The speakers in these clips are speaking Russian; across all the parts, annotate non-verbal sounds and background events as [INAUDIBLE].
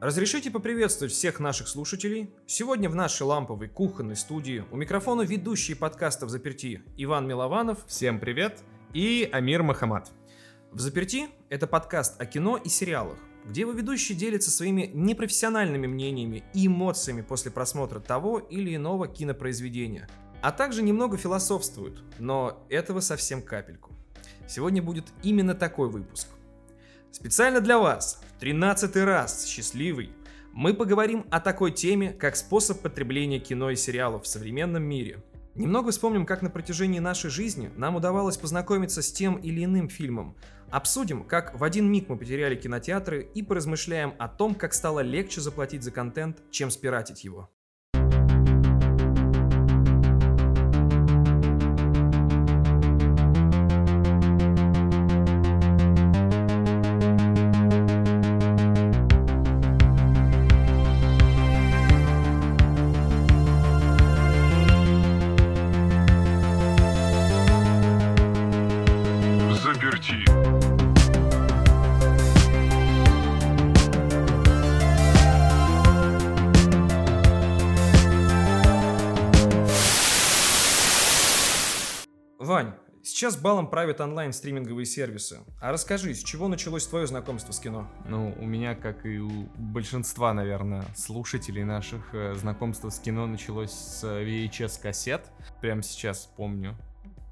Разрешите поприветствовать всех наших слушателей. Сегодня в нашей ламповой кухонной студии у микрофона ведущие подкастов «Заперти» Иван Милованов Всем привет! И Амир Махамад. В «Заперти» — это подкаст о кино и сериалах, где его ведущий делится своими непрофессиональными мнениями и эмоциями после просмотра того или иного кинопроизведения, а также немного философствуют, но этого совсем капельку. Сегодня будет именно такой выпуск. Специально для вас, в 13 раз, счастливый, мы поговорим о такой теме, как способ потребления кино и сериалов в современном мире. Немного вспомним, как на протяжении нашей жизни нам удавалось познакомиться с тем или иным фильмом. Обсудим, как в один миг мы потеряли кинотеатры и поразмышляем о том, как стало легче заплатить за контент, чем спиратить его. Сейчас балом правят онлайн-стриминговые сервисы. А расскажи, с чего началось твое знакомство с кино? Ну, у меня, как и у большинства, наверное, слушателей наших, э, знакомство с кино началось с VHS-кассет. Прямо сейчас помню.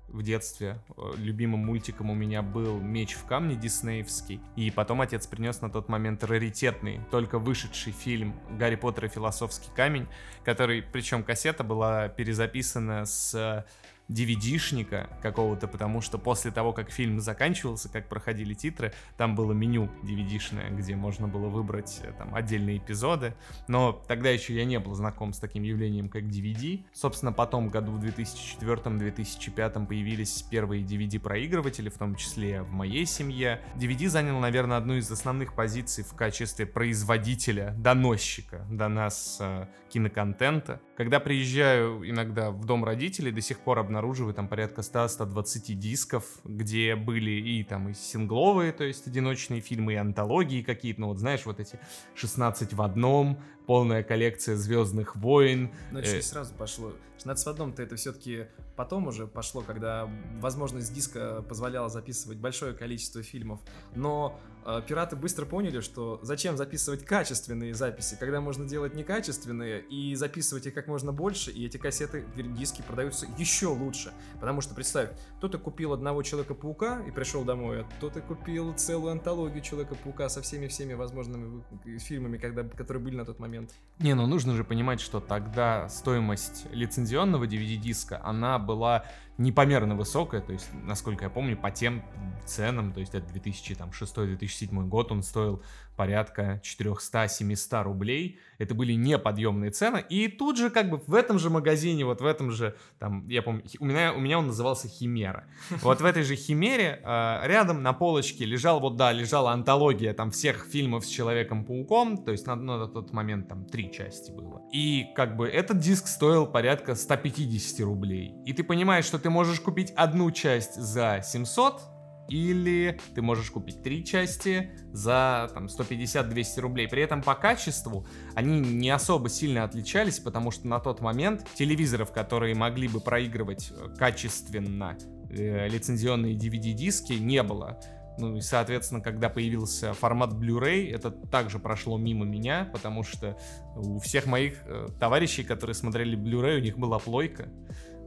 В детстве э, любимым мультиком у меня был «Меч в камне» диснеевский. И потом отец принес на тот момент раритетный, только вышедший фильм «Гарри Поттер и философский камень», который, причем кассета была перезаписана с DVD-шника какого-то, потому что после того, как фильм заканчивался, как проходили титры, там было меню DVD-шное, где можно было выбрать э, там отдельные эпизоды. Но тогда еще я не был знаком с таким явлением, как DVD. Собственно, потом, году в 2004-2005 появились первые DVD-проигрыватели, в том числе в моей семье. DVD занял, наверное, одну из основных позиций в качестве производителя, доносчика до нас э, киноконтента. Когда приезжаю иногда в дом родителей, до сих пор обнаруживаю там порядка 100-120 дисков, где были и там и сингловые, то есть одиночные фильмы, и антологии какие-то, ну вот знаешь, вот эти 16 в одном, полная коллекция Звездных войн. Ну, Э, сразу пошло. 16 в одном-то это все-таки потом уже пошло, когда возможность диска позволяла записывать большое количество фильмов. Но э, пираты быстро поняли, что зачем записывать качественные записи, когда можно делать некачественные и записывать их как можно больше, и эти кассеты, диски продаются еще лучше. Потому что, представь, кто-то купил одного Человека-паука и пришел домой, а кто-то купил целую антологию Человека-паука со всеми-всеми возможными вы- фильмами, когда, которые были на тот момент. Не, ну нужно же понимать, что тогда стоимость лицензионного DVD-диска, она была непомерно высокая, то есть, насколько я помню, по тем ценам, то есть это 2006-2007 год, он стоил порядка 400-700 рублей, это были неподъемные цены, и тут же как бы в этом же магазине, вот в этом же, там, я помню, у меня, у меня он назывался Химера, [LAUGHS] вот в этой же Химере э, рядом на полочке лежал, вот да, лежала антология там всех фильмов с Человеком-пауком, то есть на, ну, на тот момент там три части было. И как бы этот диск стоил порядка 150 рублей. И ты понимаешь, что ты можешь купить одну часть за 700, или ты можешь купить три части за там 150-200 рублей. При этом по качеству они не особо сильно отличались, потому что на тот момент телевизоров, которые могли бы проигрывать э, качественно э, лицензионные DVD-диски, не было. Ну и, соответственно, когда появился формат Blu-ray, это также прошло мимо меня, потому что у всех моих э, товарищей, которые смотрели Blu-ray, у них была плойка.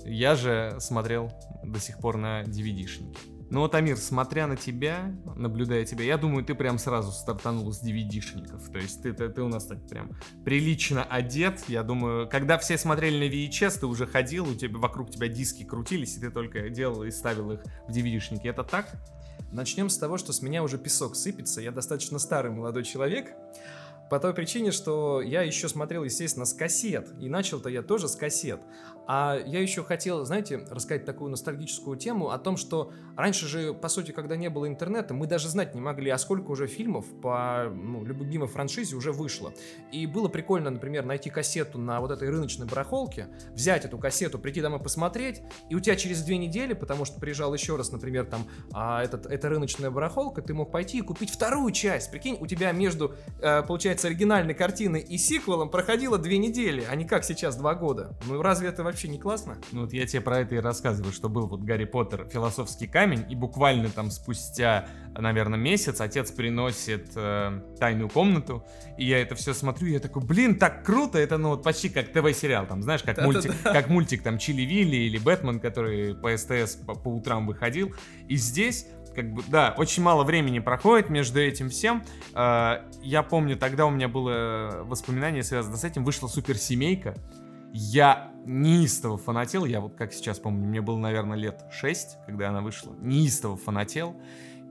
Я же смотрел до сих пор на DVD-шнике. Ну вот, Амир, смотря на тебя, наблюдая тебя, я думаю, ты прям сразу стартанул с DVD-шников. То есть ты, ты, ты у нас так прям прилично одет. Я думаю, когда все смотрели на VHS, ты уже ходил, у тебя вокруг тебя диски крутились, и ты только делал и ставил их в DVD-шники. Это так? Начнем с того, что с меня уже песок сыпется. Я достаточно старый молодой человек. По той причине, что я еще смотрел, естественно, с кассет. И начал-то я тоже с кассет. А я еще хотел, знаете, рассказать такую ностальгическую тему о том, что раньше же, по сути, когда не было интернета, мы даже знать не могли, а сколько уже фильмов по ну, любимой франшизе уже вышло. И было прикольно, например, найти кассету на вот этой рыночной барахолке, взять эту кассету, прийти домой посмотреть, и у тебя через две недели, потому что приезжал еще раз, например, там, а, этот, эта рыночная барахолка, ты мог пойти и купить вторую часть. Прикинь, у тебя между, э, получается, оригинальной картиной и сиквелом проходило две недели, а не как сейчас два года. Ну разве это вообще не классно? Ну вот я тебе про это и рассказываю, что был вот Гарри Поттер «Философский камень», и буквально там спустя, наверное, месяц отец приносит э, «Тайную комнату», и я это все смотрю, и я такой, блин, так круто, это ну вот почти как ТВ-сериал, там, знаешь, как мультик, как мультик там Чили Вилли или Бэтмен, который по СТС по, по утрам выходил, и здесь как бы, да, очень мало времени проходит между этим всем. А, я помню, тогда у меня было воспоминание связано с этим, вышла суперсемейка. Я неистово фанател, я вот как сейчас помню, мне было, наверное, лет 6, когда она вышла, неистово фанател.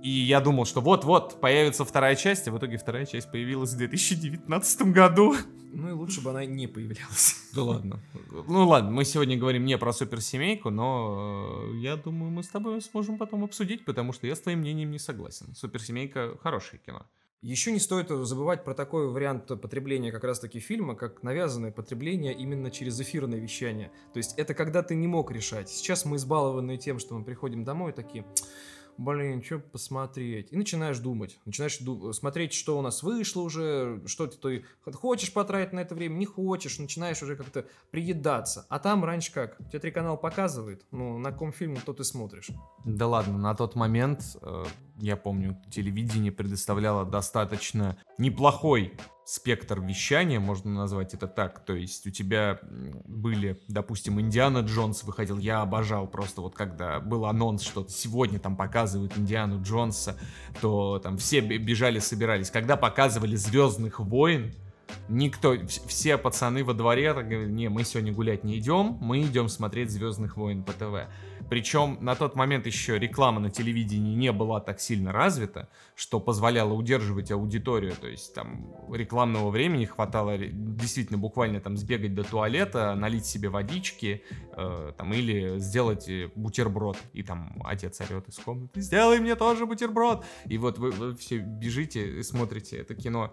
И я думал, что вот-вот появится вторая часть, а в итоге вторая часть появилась в 2019 году. Ну и лучше бы она не появлялась. [LAUGHS] Да ладно. Ну ладно, мы сегодня говорим не про суперсемейку, но э, я думаю, мы с тобой сможем потом обсудить, потому что я с твоим мнением не согласен. Суперсемейка хорошее кино. Еще не стоит забывать про такой вариант потребления как раз-таки фильма, как навязанное потребление именно через эфирное вещание. То есть это когда ты не мог решать. Сейчас мы избалованы тем, что мы приходим домой такие блин, что посмотреть? И начинаешь думать, начинаешь ду- смотреть, что у нас вышло уже, что ты хочешь потратить на это время, не хочешь, начинаешь уже как-то приедаться. А там раньше как? Тебе три канала показывает, ну, на каком фильме то ты смотришь. Да ладно, на тот момент, э, я помню, телевидение предоставляло достаточно неплохой спектр вещания, можно назвать это так. То есть у тебя были, допустим, Индиана Джонс выходил, я обожал просто вот когда был анонс, что сегодня там показывают Индиану Джонса, то там все бежали, собирались. Когда показывали Звездных войн, Никто, все пацаны во дворе говорят, не, мы сегодня гулять не идем, мы идем смотреть Звездных войн по ТВ. Причем на тот момент еще реклама на телевидении не была так сильно развита, что позволяло удерживать аудиторию. То есть там рекламного времени хватало действительно буквально там сбегать до туалета, налить себе водички э, там, или сделать э, бутерброд. И там отец орет из комнаты, сделай мне тоже бутерброд. И вот вы, вы все бежите и смотрите это кино.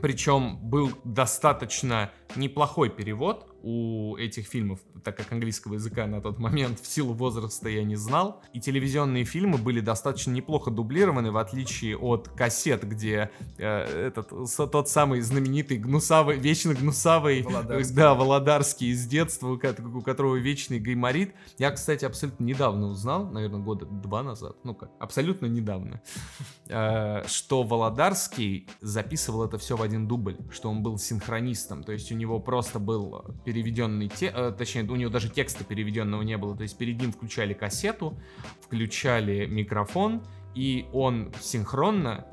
Причем был достаточно неплохой перевод у этих фильмов, так как английского языка на тот момент в силу возраста я не знал. И телевизионные фильмы были достаточно неплохо дублированы, в отличие от кассет, где э, этот тот самый знаменитый гнусавый, вечно гнусавый, Володарский. да, Володарский из детства, у которого вечный гайморит. Я, кстати, абсолютно недавно узнал, наверное, года два назад, ну как, абсолютно недавно, [LAUGHS] э, что Володарский записывал это все в один дубль, что он был синхронистом, то есть у него просто был переведенный, те, э, точнее, у него даже текста переведенного не было, то есть перед ним включали кассету, включали микрофон, и он синхронно,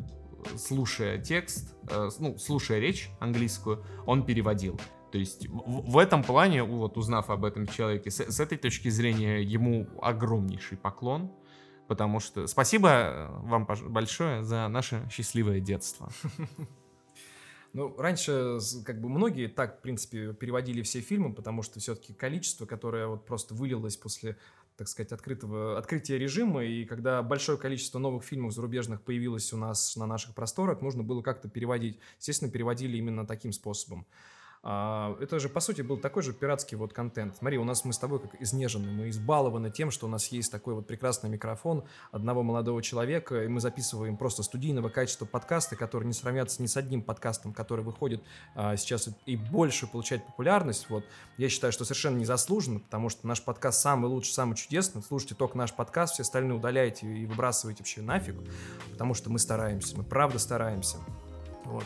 слушая текст, э, ну, слушая речь английскую, он переводил. То есть в, этом плане, вот узнав об этом человеке, с, с этой точки зрения ему огромнейший поклон, потому что спасибо э, вам большое за наше счастливое детство. [LAUGHS] Ну, раньше, как бы, многие так, в принципе, переводили все фильмы, потому что все-таки количество, которое вот просто вылилось после так сказать, открытого, открытия режима, и когда большое количество новых фильмов зарубежных появилось у нас на наших просторах, нужно было как-то переводить. Естественно, переводили именно таким способом. А, это же, по сути, был такой же пиратский вот контент. Смотри, у нас мы с тобой как изнежены, мы избалованы тем, что у нас есть такой вот прекрасный микрофон одного молодого человека, и мы записываем просто студийного качества подкасты, которые не сравнятся ни с одним подкастом, который выходит а, сейчас и больше получает популярность. Вот. Я считаю, что совершенно незаслуженно, потому что наш подкаст самый лучший, самый чудесный. Слушайте только наш подкаст, все остальные удаляйте и выбрасывайте вообще нафиг, потому что мы стараемся, мы правда стараемся. Вот.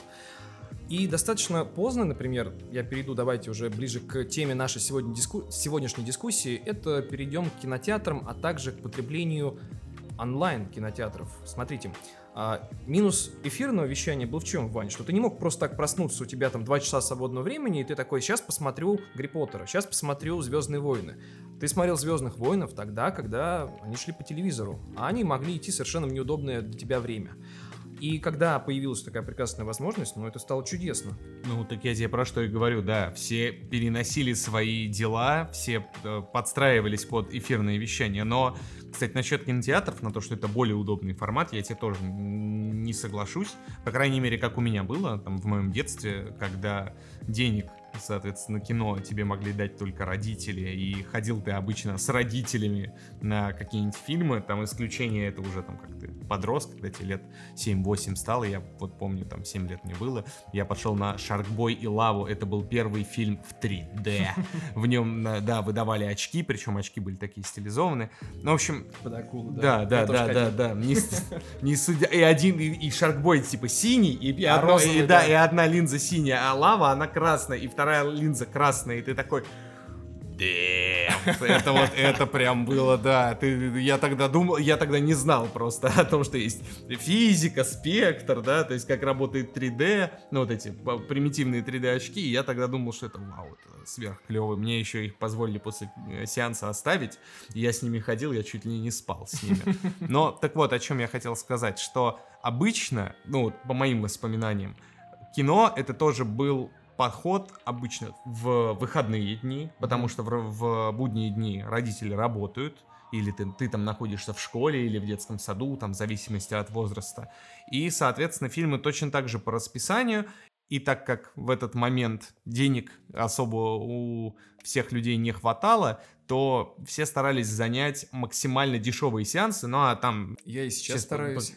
И достаточно поздно, например, я перейду, давайте уже ближе к теме нашей сегодня диску... сегодняшней дискуссии, это перейдем к кинотеатрам, а также к потреблению онлайн кинотеатров. Смотрите, а, минус эфирного вещания был в чем, Вань? Что ты не мог просто так проснуться, у тебя там два часа свободного времени, и ты такой, сейчас посмотрю Гарри Поттера, сейчас посмотрю Звездные войны. Ты смотрел Звездных воинов тогда, когда они шли по телевизору, а они могли идти совершенно в неудобное для тебя время. И когда появилась такая прекрасная возможность, ну, это стало чудесно. Ну, так я тебе про что и говорю, да. Все переносили свои дела, все э, подстраивались под эфирное вещание. Но, кстати, насчет кинотеатров, на то, что это более удобный формат, я тебе тоже не соглашусь. По крайней мере, как у меня было там в моем детстве, когда денег соответственно, кино тебе могли дать только родители, и ходил ты обычно с родителями на какие-нибудь фильмы, там исключение это уже там как ты подрос, когда тебе лет 7-8 стало, я вот помню, там 7 лет мне было, я пошел на Шаркбой и Лаву, это был первый фильм в 3D. В нем, да, выдавали очки, причем очки были такие стилизованные. Ну, в общем... Под акулу, да. Да, да, да, да, да. Не, не судя... И один, и, и Шаркбой типа синий, и, и, А одно- розовый, и, да, да. и одна линза синяя, а лава, она красная, и вторая линза красная, и ты такой... Damn, это вот, это прям было, да. Ты, я тогда думал, я тогда не знал просто о том, что есть физика, спектр, да, то есть как работает 3D, ну вот эти примитивные 3D очки, я тогда думал, что это вау, это сверхклево. Мне еще их позволили после э, сеанса оставить, я с ними ходил, я чуть ли не спал с ними. Но так вот, о чем я хотел сказать, что обычно, ну по моим воспоминаниям, кино это тоже был подход обычно в выходные дни, потому что в, в будние дни родители работают, или ты, ты там находишься в школе или в детском саду, там в зависимости от возраста. И, соответственно, фильмы точно так же по расписанию. И так как в этот момент денег особо у всех людей не хватало, то все старались занять максимально дешевые сеансы, ну а там Я и сейчас Сейчас стараюсь.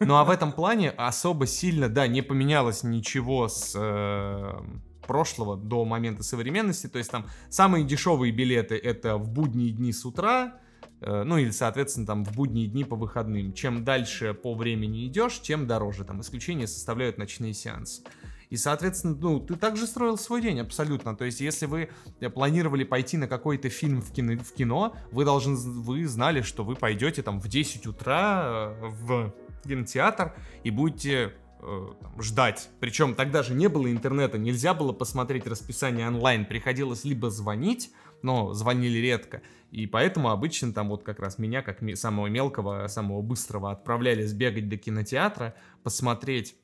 Ну а в этом плане особо сильно, да, не поменялось ничего с э, прошлого до момента современности. То есть там самые дешевые билеты это в будние дни с утра, э, ну или, соответственно, там в будние дни по выходным. Чем дальше по времени идешь, тем дороже. Там исключение составляют ночные сеансы. И, соответственно, ну, ты также строил свой день абсолютно. То есть, если вы э, планировали пойти на какой-то фильм в кино, в кино вы должны, вы знали, что вы пойдете там в 10 утра э, в кинотеатр и будете э, ждать. Причем тогда же не было интернета, нельзя было посмотреть расписание онлайн, приходилось либо звонить, но звонили редко, и поэтому обычно там вот как раз меня, как самого мелкого, самого быстрого, отправляли сбегать до кинотеатра, посмотреть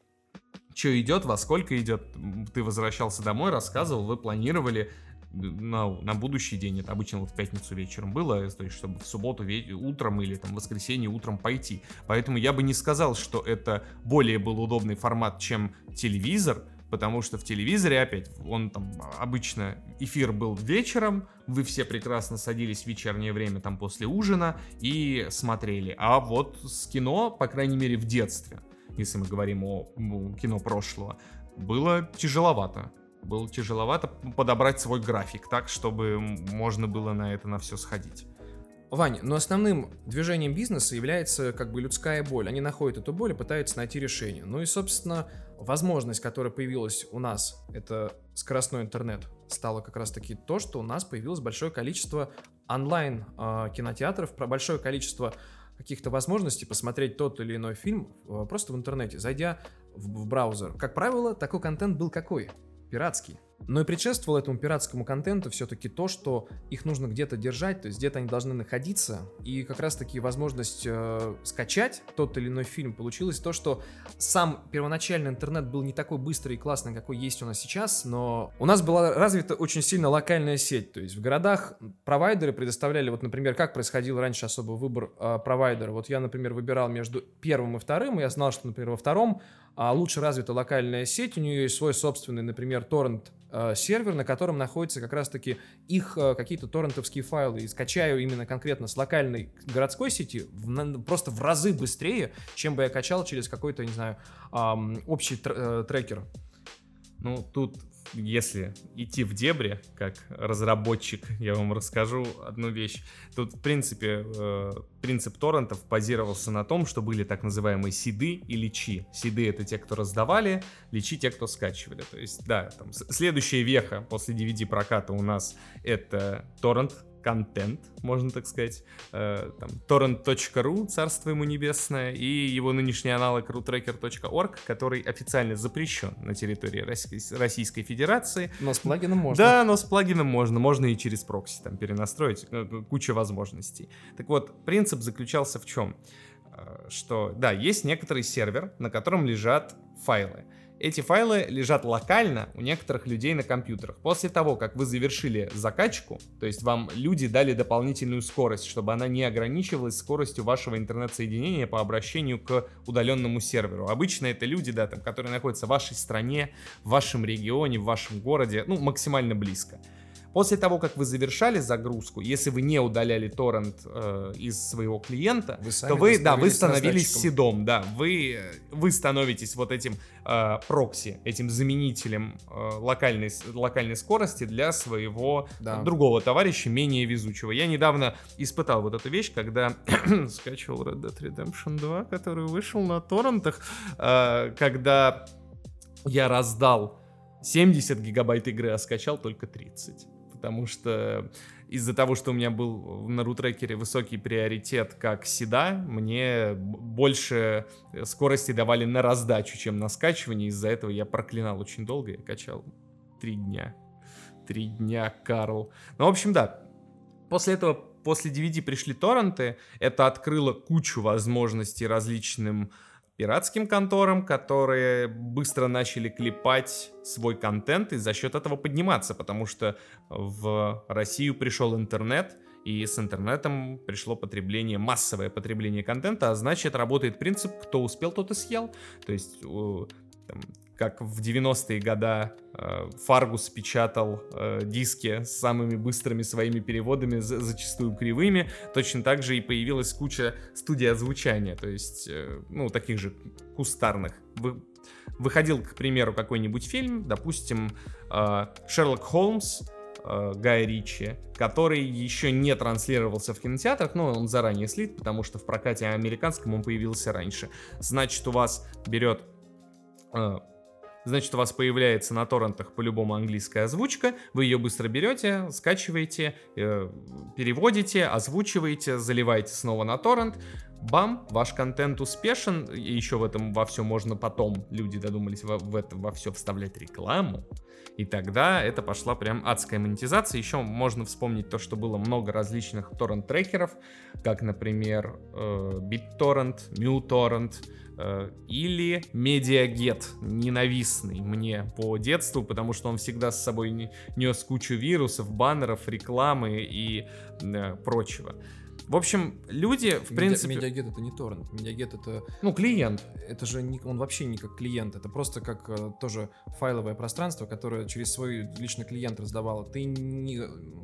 что идет, во сколько идет. Ты возвращался домой, рассказывал, вы планировали на, на будущий день. Это обычно вот в пятницу вечером было, то есть чтобы в субботу утром или там в воскресенье утром пойти. Поэтому я бы не сказал, что это более был удобный формат, чем телевизор, потому что в телевизоре опять он там обычно эфир был вечером, вы все прекрасно садились в вечернее время там после ужина и смотрели. А вот с кино, по крайней мере в детстве, если мы говорим о кино прошлого, было тяжеловато. Было тяжеловато подобрать свой график так, чтобы можно было на это на все сходить. Вань, но основным движением бизнеса является как бы людская боль. Они находят эту боль и пытаются найти решение. Ну и, собственно, возможность, которая появилась у нас, это скоростной интернет, стало как раз-таки то, что у нас появилось большое количество онлайн э, кинотеатров, про большое количество каких-то возможностей посмотреть тот или иной фильм э, просто в интернете, зайдя в браузер. Как правило, такой контент был какой? Пиратский. Но и предшествовало этому пиратскому контенту все-таки то, что их нужно где-то держать, то есть где-то они должны находиться. И как раз-таки возможность э, скачать тот или иной фильм получилось то, что сам первоначальный интернет был не такой быстрый и классный, какой есть у нас сейчас, но у нас была развита очень сильно локальная сеть. То есть в городах провайдеры предоставляли, вот, например, как происходил раньше особый выбор э, провайдера. Вот я, например, выбирал между первым и вторым, и я знал, что, например, во втором лучше развита локальная сеть, у нее есть свой собственный, например, торрент э, сервер, на котором находятся как раз-таки их э, какие-то торрентовские файлы. И скачаю именно конкретно с локальной городской сети в просто в разы быстрее, чем бы я качал через какой-то, не знаю, общий тр- э, трекер. Ну, тут, если идти в дебри, как разработчик, я вам расскажу одну вещь. Тут, в принципе, э, принцип торрентов базировался на том, что были так называемые сиды и личи. Сиды — это те, кто раздавали, личи — те, кто скачивали. То есть, да, там, следующая веха после DVD-проката у нас — это торрент, контент, можно так сказать. Э, там, torrent.ru, царство ему небесное, и его нынешний аналог rutracker.org, который официально запрещен на территории Российской, Российской Федерации. Но с плагином можно. Да, но с плагином можно, можно и через прокси там перенастроить, э, э, куча возможностей. Так вот, принцип заключался в чем? Э, Что, да, есть некоторый сервер, на котором лежат файлы. Эти файлы лежат локально у некоторых людей на компьютерах. После того, как вы завершили закачку, то есть вам люди дали дополнительную скорость, чтобы она не ограничивалась скоростью вашего интернет-соединения по обращению к удаленному серверу. Обычно это люди, да, там, которые находятся в вашей стране, в вашем регионе, в вашем городе, ну, максимально близко. После того, как вы завершали загрузку, если вы не удаляли торрент э, из своего клиента, вы то вы, да, вы становились седом, да, вы, вы становитесь вот этим э, прокси, этим заменителем э, локальной, локальной скорости для своего да. другого товарища, менее везучего. Я недавно испытал вот эту вещь, когда [CLEARS THROAT] скачивал Red Dead Redemption 2, который вышел на торрентах, э, когда я раздал 70 гигабайт игры, а скачал только 30 потому что из-за того, что у меня был на рутрекере высокий приоритет как седа, мне больше скорости давали на раздачу, чем на скачивание. Из-за этого я проклинал очень долго, я качал три дня. Три дня, Карл. Ну, в общем, да. После этого, после DVD пришли торренты. Это открыло кучу возможностей различным пиратским конторам, которые быстро начали клепать свой контент и за счет этого подниматься, потому что в Россию пришел интернет, и с интернетом пришло потребление, массовое потребление контента, а значит работает принцип «кто успел, тот и съел». То есть там, как в 90-е годы э, Фаргус печатал э, диски с самыми быстрыми своими переводами, за, зачастую кривыми, точно так же и появилась куча студий озвучания, то есть, э, ну, таких же кустарных. Вы, выходил, к примеру, какой-нибудь фильм, допустим, э, Шерлок Холмс, Гая Ричи, который еще не транслировался в кинотеатрах, но он заранее слит, потому что в прокате американском он появился раньше. Значит, у вас берет значит у вас появляется на торрентах по-любому английская озвучка, вы ее быстро берете, скачиваете, э, переводите, озвучиваете, заливаете снова на торрент, бам, ваш контент успешен, и еще в этом во все можно потом, люди додумались во, в это во все вставлять рекламу, и тогда это пошла прям адская монетизация. Еще можно вспомнить то, что было много различных торрент-трекеров, как, например, э, BitTorrent, MuTorrent, или Медиагет, ненавистный мне по детству, потому что он всегда с собой нес кучу вирусов, баннеров, рекламы и э, прочего. В общем, люди, в принципе... Медиагет это не торрент, медиагет это... Ну, клиент. Это же не, он вообще не как клиент, это просто как э, тоже файловое пространство, которое через свой личный клиент раздавало. Ты не,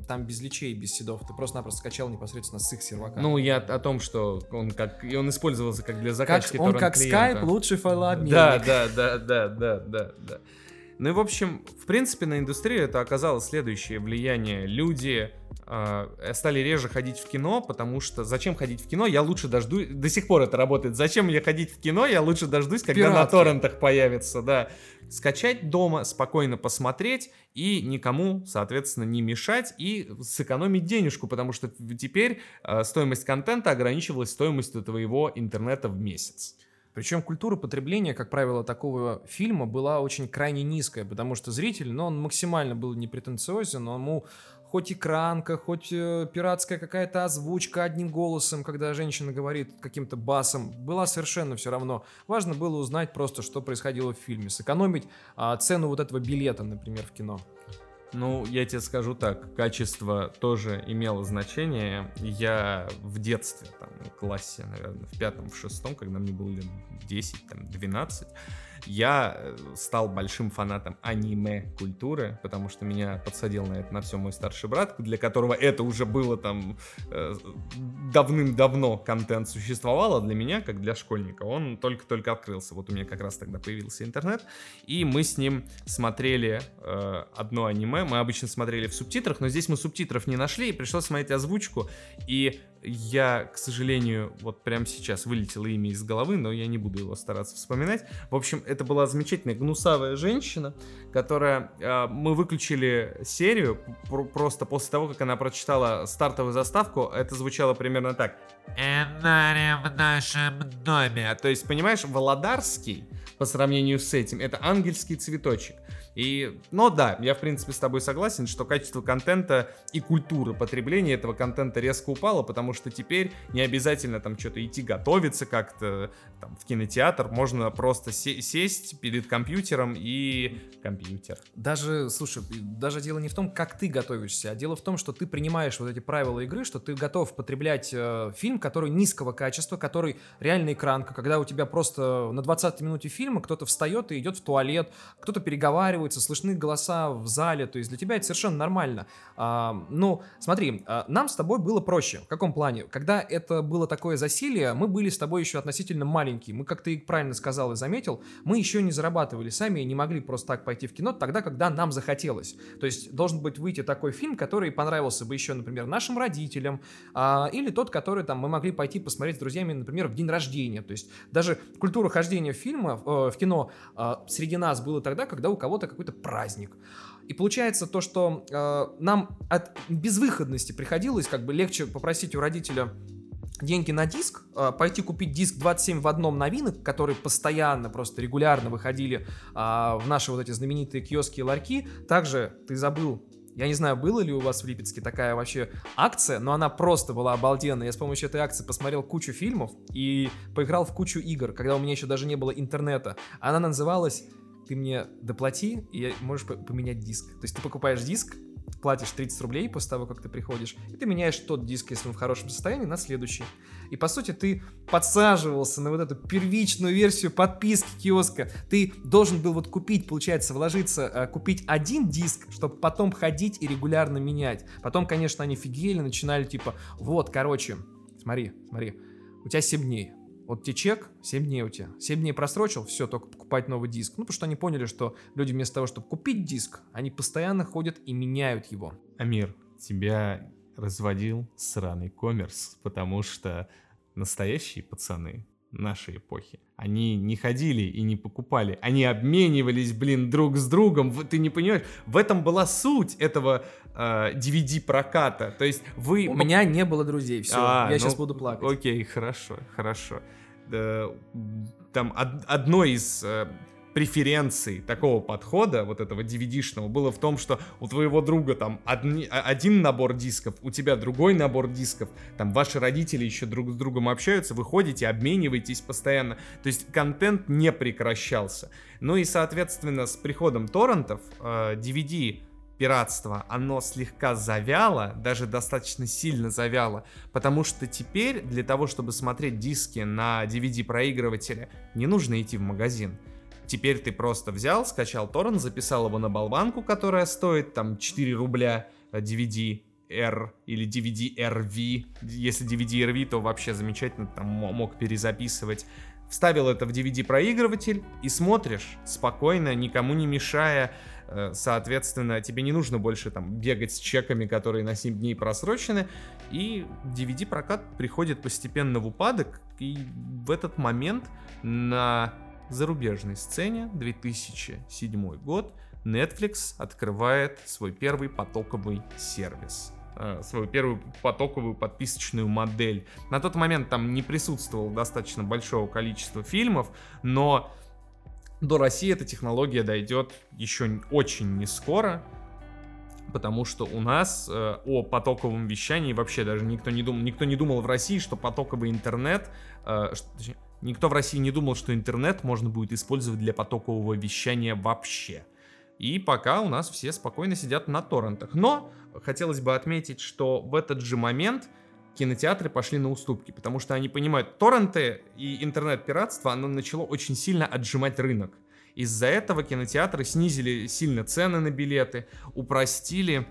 там без личей, без седов, ты просто-напросто скачал непосредственно с их сервака. Ну, я о том, что он как... И он использовался как для закачки как, Он как Skype лучший файлообменник. Да, да, да, да, да, да, да. Ну и, в общем, в принципе, на индустрию это оказало следующее влияние. Люди э, стали реже ходить в кино, потому что зачем ходить в кино? Я лучше дождусь... До сих пор это работает. Зачем мне ходить в кино? Я лучше дождусь, когда Пиратки. на торрентах появится, да. Скачать дома, спокойно посмотреть и никому, соответственно, не мешать и сэкономить денежку, потому что теперь э, стоимость контента ограничивалась стоимостью твоего интернета в месяц. Причем культура потребления, как правило, такого фильма была очень крайне низкая, потому что зритель, ну, он максимально был непретенциозен, но ему хоть экранка, хоть э, пиратская какая-то озвучка одним голосом, когда женщина говорит каким-то басом, была совершенно все равно. Важно было узнать просто, что происходило в фильме, сэкономить а, цену вот этого билета, например, в кино. Ну, я тебе скажу так, качество тоже имело значение. Я в детстве, там, в классе, наверное, в пятом, в шестом, когда мне было лет 10, там, 12, я э, стал большим фанатом аниме-культуры, потому что меня подсадил на это на все мой старший брат, для которого это уже было там э, давным-давно контент существовал, а для меня, как для школьника, он только-только открылся. Вот у меня как раз тогда появился интернет, и мы с ним смотрели э, одно аниме, мы обычно смотрели в субтитрах, но здесь мы субтитров не нашли, и пришлось смотреть озвучку, и я, к сожалению, вот прямо сейчас вылетело имя из головы, но я не буду его стараться вспоминать. В общем, это была замечательная гнусавая женщина, которая... Э, мы выключили серию пр- просто после того, как она прочитала стартовую заставку. Это звучало примерно так. «Энария в нашем доме». То есть, понимаешь, Володарский по сравнению с этим. Это ангельский цветочек. И, но да, я в принципе с тобой согласен, что качество контента и культура потребления этого контента резко упало, потому что теперь не обязательно там что-то идти готовиться как-то там, в кинотеатр, можно просто сесть перед компьютером и компьютер. Даже, слушай, даже дело не в том, как ты готовишься, а дело в том, что ты принимаешь вот эти правила игры, что ты готов потреблять э, фильм, который низкого качества, который реальная экранка, когда у тебя просто на 20 минуте фильма кто-то встает и идет в туалет, кто-то переговаривает переговариваются, слышны голоса в зале, то есть для тебя это совершенно нормально. А, ну, смотри, а, нам с тобой было проще. В каком плане? Когда это было такое засилие, мы были с тобой еще относительно маленькие. Мы, как ты правильно сказал и заметил, мы еще не зарабатывали сами и не могли просто так пойти в кино тогда, когда нам захотелось. То есть должен быть выйти такой фильм, который понравился бы еще, например, нашим родителям, а, или тот, который там мы могли пойти посмотреть с друзьями, например, в день рождения. То есть даже культура хождения фильма, э, в кино э, среди нас было тогда, когда у кого-то какой-то праздник. И получается то, что э, нам от безвыходности приходилось как бы легче попросить у родителя деньги на диск, э, пойти купить диск 27 в одном новинок, которые постоянно, просто регулярно выходили э, в наши вот эти знаменитые киоски и ларьки. Также ты забыл я не знаю, было ли у вас в Липецке такая вообще акция, но она просто была обалденная. Я с помощью этой акции посмотрел кучу фильмов и поиграл в кучу игр, когда у меня еще даже не было интернета. Она называлась ты мне доплати, и можешь поменять диск. То есть ты покупаешь диск, платишь 30 рублей после того, как ты приходишь, и ты меняешь тот диск, если он в хорошем состоянии, на следующий. И по сути ты подсаживался на вот эту первичную версию подписки киоска. Ты должен был вот купить, получается, вложиться, э, купить один диск, чтобы потом ходить и регулярно менять. Потом, конечно, они фигели, начинали типа, вот, короче, смотри, смотри, у тебя 7 дней, вот тебе чек, 7 дней у тебя. 7 дней просрочил, все, только покупать новый диск. Ну, потому что они поняли, что люди вместо того, чтобы купить диск, они постоянно ходят и меняют его. Амир, тебя разводил сраный коммерс, потому что настоящие пацаны нашей эпохи, они не ходили и не покупали, они обменивались, блин, друг с другом. Ты не понимаешь, в этом была суть этого э, DVD-проката. То есть вы... У меня не было друзей, все, а, я ну, сейчас буду плакать. Окей, хорошо, хорошо. Э, там од, одной из э, преференций такого подхода, вот этого DVD-шного, было в том, что у твоего друга там одни, один набор дисков, у тебя другой набор дисков, там ваши родители еще друг с другом общаются, вы ходите, обмениваетесь постоянно, то есть контент не прекращался. Ну и, соответственно, с приходом торрентов э, DVD пиратство, оно слегка завяло, даже достаточно сильно завяло, потому что теперь для того, чтобы смотреть диски на DVD-проигрывателе, не нужно идти в магазин. Теперь ты просто взял, скачал торрент, записал его на болванку, которая стоит там 4 рубля DVD R или DVD RV. Если DVD RV, то вообще замечательно, там мог перезаписывать. Вставил это в DVD-проигрыватель и смотришь спокойно, никому не мешая, Э, соответственно, тебе не нужно больше там бегать с чеками, которые на 7 дней просрочены, и DVD-прокат приходит постепенно в упадок, и в этот момент на зарубежной сцене 2007 год Netflix открывает свой первый потоковый сервис свою первую потоковую подписочную модель. На тот момент там не присутствовало достаточно большого количества фильмов, но до России эта технология дойдет еще очень не скоро, потому что у нас э, о потоковом вещании вообще даже никто не думал, никто не думал в России, что потоковый интернет, э, что, точнее, никто в России не думал, что интернет можно будет использовать для потокового вещания вообще. И пока у нас все спокойно сидят на торрентах. Но хотелось бы отметить, что в этот же момент кинотеатры пошли на уступки, потому что они понимают, торренты и интернет-пиратство, оно начало очень сильно отжимать рынок. Из-за этого кинотеатры снизили сильно цены на билеты, упростили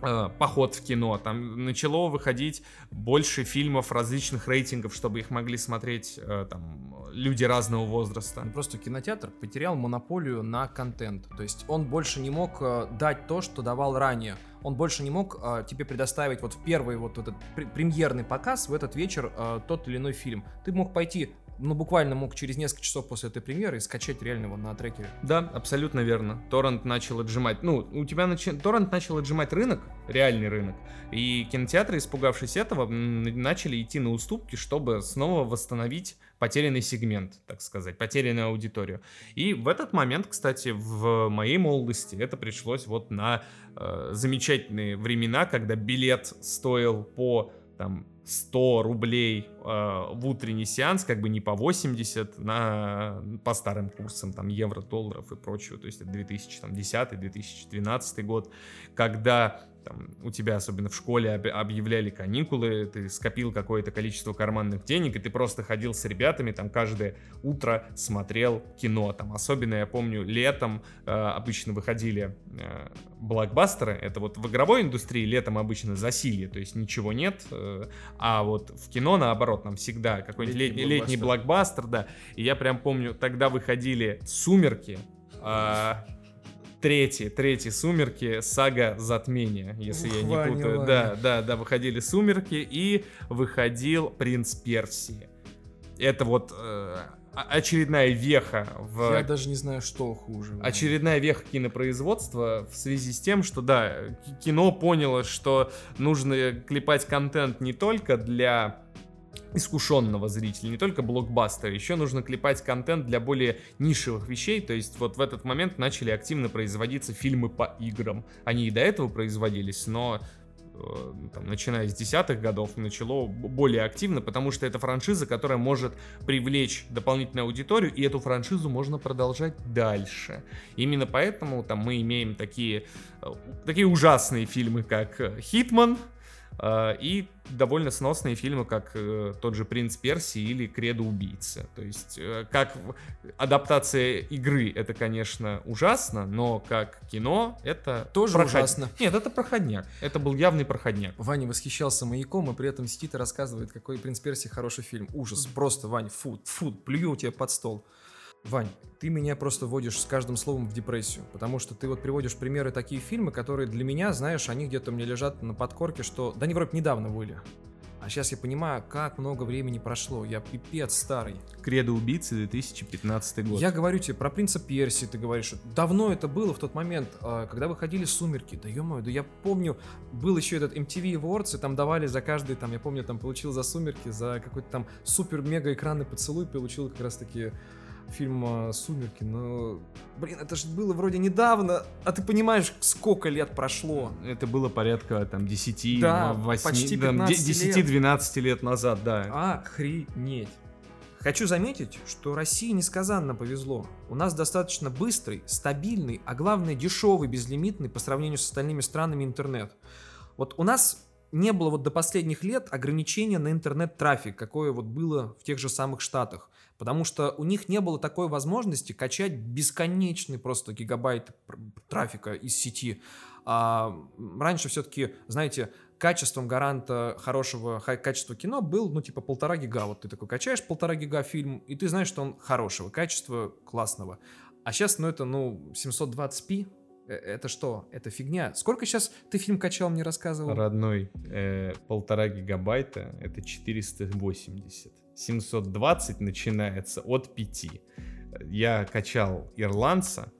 поход в кино. Там начало выходить больше фильмов различных рейтингов, чтобы их могли смотреть э, там люди разного возраста. Ну, просто кинотеатр потерял монополию на контент. То есть он больше не мог э, дать то, что давал ранее он больше не мог э, тебе предоставить вот в первый вот этот премьерный показ в этот вечер э, тот или иной фильм. Ты мог пойти ну, буквально мог через несколько часов после этой премьеры скачать реально его на трекере. Да, абсолютно верно. Торрент начал отжимать, ну, у тебя нач... Торрент начал отжимать рынок, реальный рынок, и кинотеатры, испугавшись этого, начали идти на уступки, чтобы снова восстановить потерянный сегмент, так сказать, потерянную аудиторию. И в этот момент, кстати, в моей молодости это пришлось вот на э, замечательные времена, когда билет стоил по там 100 рублей э, в утренний сеанс, как бы не по 80 на, по старым курсам, там, евро, долларов и прочего, то есть это 2010-2012 год, когда там, у тебя, особенно в школе, объявляли каникулы, ты скопил какое-то количество карманных денег, и ты просто ходил с ребятами, там, каждое утро смотрел кино. Там, особенно, я помню, летом э, обычно выходили э, блокбастеры, это вот в игровой индустрии летом обычно засилье, то есть ничего нет, э, а вот в кино, наоборот, нам всегда какой-нибудь летний, летний, летний блокбастер, да, и я прям помню, тогда выходили «Сумерки», э, третий, третий «Сумерки», сага «Затмение», если Ух, я не Ваня, путаю. Ваня. Да, да, да, выходили «Сумерки» и выходил «Принц Персии». Это вот э, очередная веха в... Я даже не знаю, что хуже. Очередная веха кинопроизводства в связи с тем, что, да, кино поняло, что нужно клепать контент не только для искушенного зрителя, не только блокбастер, еще нужно клепать контент для более нишевых вещей, то есть вот в этот момент начали активно производиться фильмы по играм. Они и до этого производились, но э, там, начиная с десятых годов, начало более активно, потому что это франшиза, которая может привлечь дополнительную аудиторию, и эту франшизу можно продолжать дальше. Именно поэтому там мы имеем такие, э, такие ужасные фильмы, как «Хитман», а, и довольно сносные фильмы, как э, тот же «Принц Перси» или «Кредо убийцы». То есть, э, как адаптация игры, это, конечно, ужасно, но как кино, это... Тоже проход... ужасно. Нет, это проходняк. Это был явный проходняк. Ваня восхищался «Маяком», и при этом сидит и рассказывает, какой «Принц Перси» хороший фильм. Ужас. Просто, Вань, фу, фу, плюю тебе под стол. Вань, ты меня просто вводишь с каждым словом в депрессию, потому что ты вот приводишь примеры такие фильмы, которые для меня, знаешь, они где-то мне лежат на подкорке, что да они вроде недавно были. А сейчас я понимаю, как много времени прошло. Я пипец старый. Кредо убийцы 2015 год. Я говорю тебе про принца Перси, ты говоришь. Давно это было в тот момент, а, когда выходили сумерки. Да ё да я помню, был еще этот MTV Awards, и там давали за каждый, там, я помню, там получил за сумерки, за какой-то там супер-мега экранный поцелуй, получил как раз таки фильма «Сумерки», но, блин, это же было вроде недавно, а ты понимаешь, сколько лет прошло. Это было порядка, там, 10, да, 8, почти 10-12 лет назад, да. Охренеть. Хочу заметить, что России несказанно повезло. У нас достаточно быстрый, стабильный, а главное дешевый, безлимитный по сравнению с остальными странами интернет. Вот у нас не было вот до последних лет ограничения на интернет-трафик, какое вот было в тех же самых Штатах. Потому что у них не было такой возможности качать бесконечный просто гигабайт трафика из сети. А раньше все-таки, знаете, качеством гаранта хорошего качества кино был, ну, типа, полтора гига. Вот ты такой качаешь полтора гига фильм, и ты знаешь, что он хорошего качества, классного. А сейчас, ну, это, ну, 720p, э, это что? Это фигня. Сколько сейчас ты фильм качал, мне рассказывал? Родной, э, полтора гигабайта, это 480. 720 начинается от 5. Я качал ирландца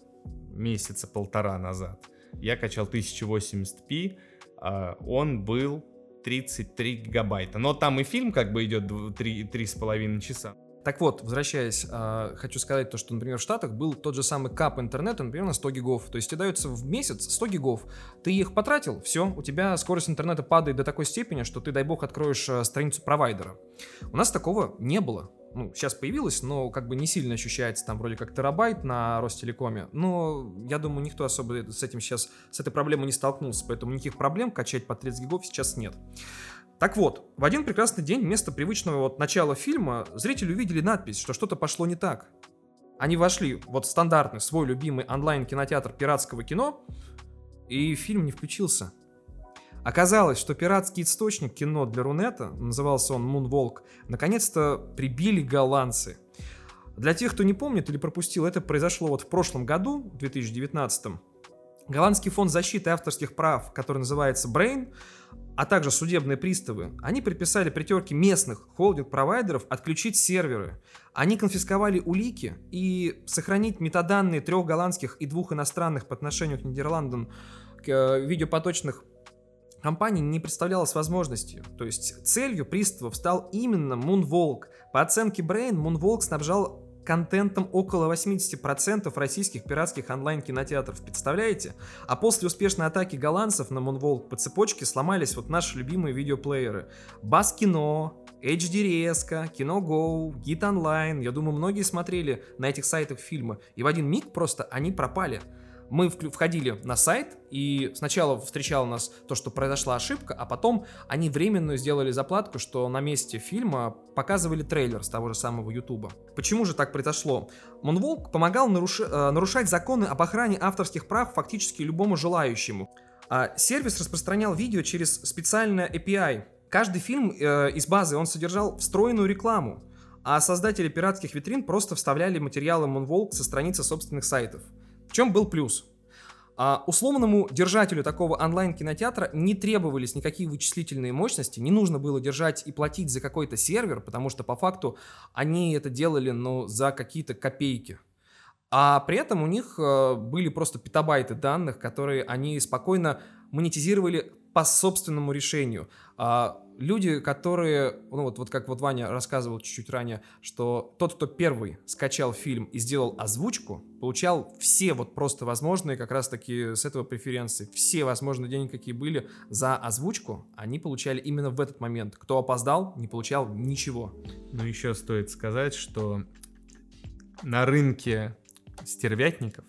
месяца полтора назад. Я качал 1080p, а он был 33 гигабайта. Но там и фильм как бы идет 3,5 часа. Так вот, возвращаясь, э, хочу сказать то, что, например, в Штатах был тот же самый кап интернета, например, на 100 гигов. То есть тебе дается в месяц 100 гигов. Ты их потратил, все, у тебя скорость интернета падает до такой степени, что ты, дай бог, откроешь э, страницу провайдера. У нас такого не было. Ну, сейчас появилось, но как бы не сильно ощущается там вроде как терабайт на Ростелекоме. Но я думаю, никто особо с этим сейчас, с этой проблемой не столкнулся, поэтому никаких проблем качать по 30 гигов сейчас нет. Так вот, в один прекрасный день вместо привычного вот начала фильма зрители увидели надпись, что что-то пошло не так. Они вошли вот в стандартный свой любимый онлайн-кинотеатр пиратского кино, и фильм не включился. Оказалось, что пиратский источник кино для Рунета, назывался он Moonwalk, наконец-то прибили голландцы. Для тех, кто не помнит или пропустил, это произошло вот в прошлом году, в 2019 Голландский фонд защиты авторских прав, который называется Brain, а также судебные приставы, они приписали притерки местных холдинг-провайдеров отключить серверы. Они конфисковали улики и сохранить метаданные трех голландских и двух иностранных по отношению к Нидерландам э, видеопоточных компаний не представлялось возможностью. То есть целью приставов стал именно Moonwalk. По оценке Brain, Moonwalk снабжал контентом около 80% российских пиратских онлайн-кинотеатров. Представляете? А после успешной атаки голландцев на Moonwalk по цепочке сломались вот наши любимые видеоплееры. Бас Кино, HD Резко, Кино Go, Git Online. Я думаю, многие смотрели на этих сайтах фильмы. И в один миг просто они пропали мы входили на сайт, и сначала встречало нас то, что произошла ошибка, а потом они временную сделали заплатку, что на месте фильма показывали трейлер с того же самого Ютуба. Почему же так произошло? Moonwalk помогал наруши, э, нарушать законы об охране авторских прав фактически любому желающему. А сервис распространял видео через специальное API. Каждый фильм э, из базы он содержал встроенную рекламу, а создатели пиратских витрин просто вставляли материалы Moonwalk со страницы собственных сайтов. Чем был плюс? А условному держателю такого онлайн-кинотеатра не требовались никакие вычислительные мощности, не нужно было держать и платить за какой-то сервер, потому что по факту они это делали ну, за какие-то копейки. А при этом у них э, были просто петабайты данных, которые они спокойно монетизировали по собственному решению. А люди, которые, ну вот, вот как вот Ваня рассказывал чуть-чуть ранее, что тот, кто первый скачал фильм и сделал озвучку, получал все вот просто возможные как раз-таки с этого преференции, все возможные деньги, какие были за озвучку, они получали именно в этот момент. Кто опоздал, не получал ничего. Ну еще стоит сказать, что на рынке стервятников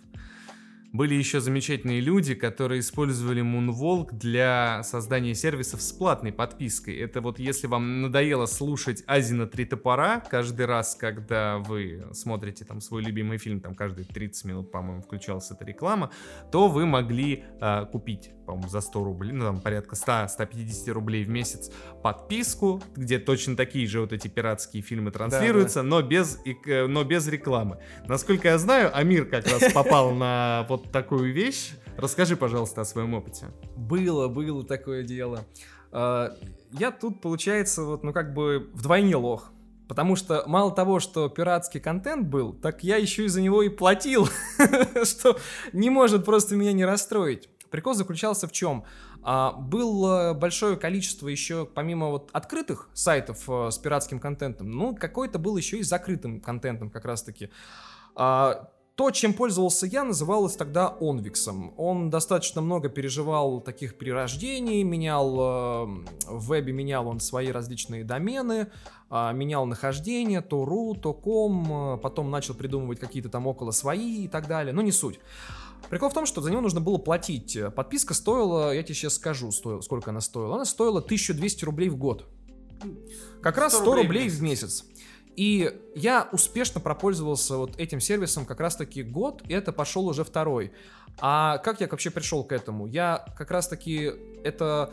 были еще замечательные люди, которые использовали Moonwalk для создания сервисов с платной подпиской. Это вот если вам надоело слушать Азина три топора каждый раз, когда вы смотрите там свой любимый фильм, там каждые 30 минут, по-моему, включалась эта реклама, то вы могли э, купить, по-моему, за 100 рублей, ну там порядка 100-150 рублей в месяц подписку, где точно такие же вот эти пиратские фильмы транслируются, да, да. но без э, но без рекламы. Насколько я знаю, Амир как раз [LAUGHS] попал на вот такую вещь. Расскажи, пожалуйста, о своем опыте. Было, было такое дело. А, я тут, получается, вот, ну как бы вдвойне лох. Потому что мало того, что пиратский контент был, так я еще и за него и платил, [LAUGHS] что не может просто меня не расстроить. Прикол заключался в чем? А, было большое количество еще, помимо вот открытых сайтов а, с пиратским контентом, ну, какой-то был еще и закрытым контентом как раз-таки. А, то, чем пользовался я, называлось тогда Онвиксом. Он достаточно много переживал таких перерождений, менял э, в вебе менял он свои различные домены, э, менял нахождение, то ру, то ком, э, потом начал придумывать какие-то там около свои и так далее, но не суть. Прикол в том, что за него нужно было платить. Подписка стоила, я тебе сейчас скажу, стоила, сколько она стоила. Она стоила 1200 рублей в год. Как раз 100 рублей в месяц. И я успешно пропользовался вот этим сервисом как раз-таки год, и это пошел уже второй. А как я вообще пришел к этому? Я как раз-таки это,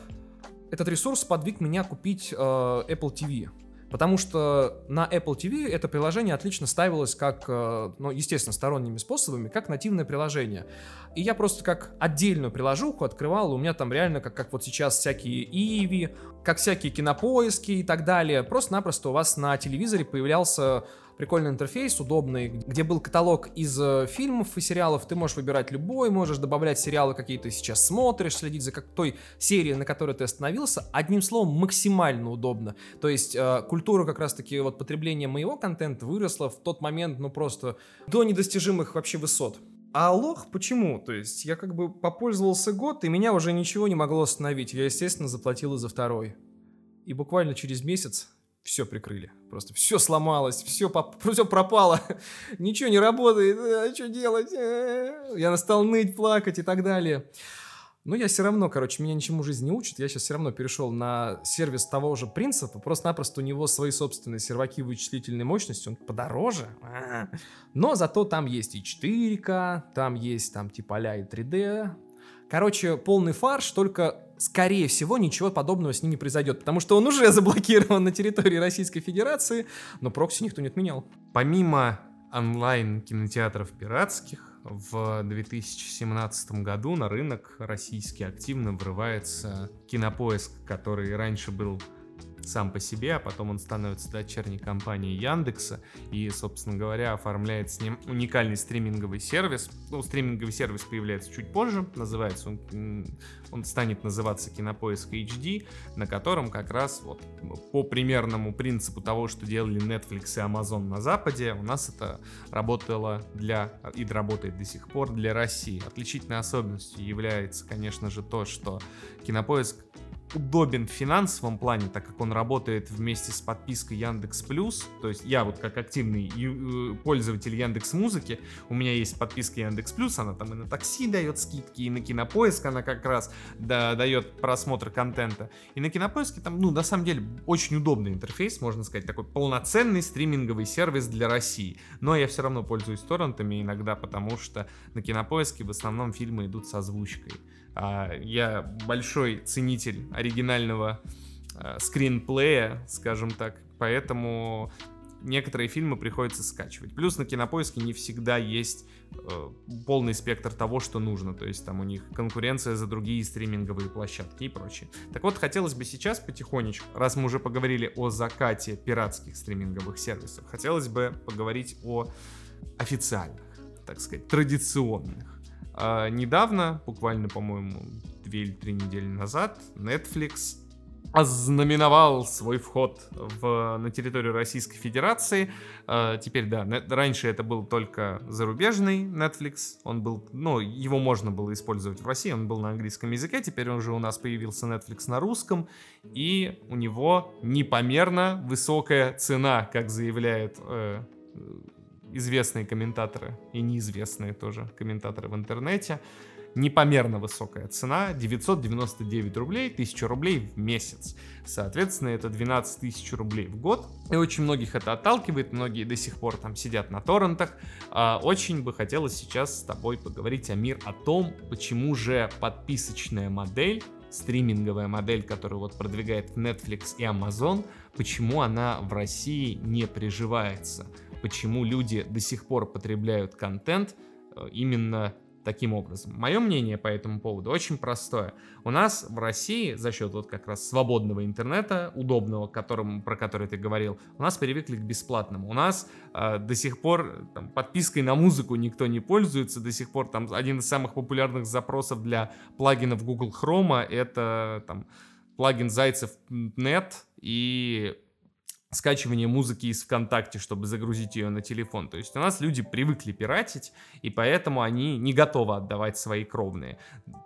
этот ресурс подвиг меня купить э, Apple TV. Потому что на Apple TV это приложение отлично ставилось как, э, ну, естественно, сторонними способами, как нативное приложение. И я просто как отдельную приложуху открывал, у меня там реально, как, как вот сейчас всякие Иви, как всякие кинопоиски и так далее. Просто-напросто у вас на телевизоре появлялся прикольный интерфейс, удобный, где был каталог из э, фильмов и сериалов. Ты можешь выбирать любой, можешь добавлять сериалы, какие ты сейчас смотришь, следить за как той серией, на которой ты остановился. Одним словом, максимально удобно. То есть э, культура как раз-таки вот потребления моего контента выросла в тот момент, ну просто до недостижимых вообще высот. А лох почему? То есть я как бы попользовался год, и меня уже ничего не могло остановить. Я, естественно, заплатил и за второй. И буквально через месяц все прикрыли. Просто все сломалось, все, поп... все пропало, [LAUGHS] ничего не работает, а что делать? Э, я стал ныть, плакать и так далее. Но я все равно, короче, меня ничему жизнь не учит. Я сейчас все равно перешел на сервис того же принципа. Просто-напросто у него свои собственные серваки вычислительной мощности. Он подороже. Но зато там есть и 4К, там есть там типа а и 3D. Короче, полный фарш, только скорее всего, ничего подобного с ним не произойдет, потому что он уже [LAUGHS] заблокирован на территории Российской Федерации, но прокси никто не отменял. Помимо онлайн-кинотеатров пиратских, в 2017 году на рынок российский активно врывается кинопоиск, который раньше был сам по себе, а потом он становится дочерней компанией Яндекса и, собственно говоря, оформляет с ним уникальный стриминговый сервис. Ну, стриминговый сервис появляется чуть позже, называется он, он станет называться Кинопоиск HD, на котором как раз вот по примерному принципу того, что делали Netflix и Amazon на Западе, у нас это работало для и работает до сих пор для России. Отличительной особенностью является, конечно же, то, что Кинопоиск удобен в финансовом плане, так как он работает вместе с подпиской Яндекс Плюс. То есть я вот как активный э, пользователь Яндекс Музыки, у меня есть подписка Яндекс Плюс, она там и на такси дает скидки, и на Кинопоиск она как раз да, дает просмотр контента. И на Кинопоиске там, ну, на самом деле, очень удобный интерфейс, можно сказать, такой полноценный стриминговый сервис для России. Но я все равно пользуюсь торрентами иногда, потому что на Кинопоиске в основном фильмы идут с озвучкой. А, я большой ценитель оригинального а, скринплея, скажем так, поэтому некоторые фильмы приходится скачивать. Плюс на кинопоиске не всегда есть э, полный спектр того, что нужно. То есть там у них конкуренция за другие стриминговые площадки и прочее. Так вот, хотелось бы сейчас потихонечку, раз мы уже поговорили о закате пиратских стриминговых сервисов, хотелось бы поговорить о официальных, так сказать, традиционных. А недавно, буквально, по-моему, две или три недели назад, Netflix ознаменовал свой вход в, на территорию Российской Федерации. Uh, теперь, да, не, раньше это был только зарубежный Netflix. Он был, ну, его можно было использовать в России, он был на английском языке. Теперь уже у нас появился Netflix на русском. И у него непомерно высокая цена, как заявляет uh, известные комментаторы и неизвестные тоже комментаторы в интернете. Непомерно высокая цена, 999 рублей, 1000 рублей в месяц. Соответственно, это 12 тысяч рублей в год. И очень многих это отталкивает, многие до сих пор там сидят на торрентах. А, очень бы хотелось сейчас с тобой поговорить, о мир о том, почему же подписочная модель стриминговая модель, которую вот продвигает Netflix и Amazon, почему она в России не приживается почему люди до сих пор потребляют контент э, именно таким образом. Мое мнение по этому поводу очень простое. У нас в России за счет вот как раз свободного интернета, удобного, которым, про который ты говорил, у нас привыкли к бесплатному. У нас э, до сих пор там, подпиской на музыку никто не пользуется, до сих пор там один из самых популярных запросов для плагинов Google Chrome это там плагин Зайцев.нет и скачивание музыки из ВКонтакте, чтобы загрузить ее на телефон. То есть у нас люди привыкли пиратить, и поэтому они не готовы отдавать свои кровные.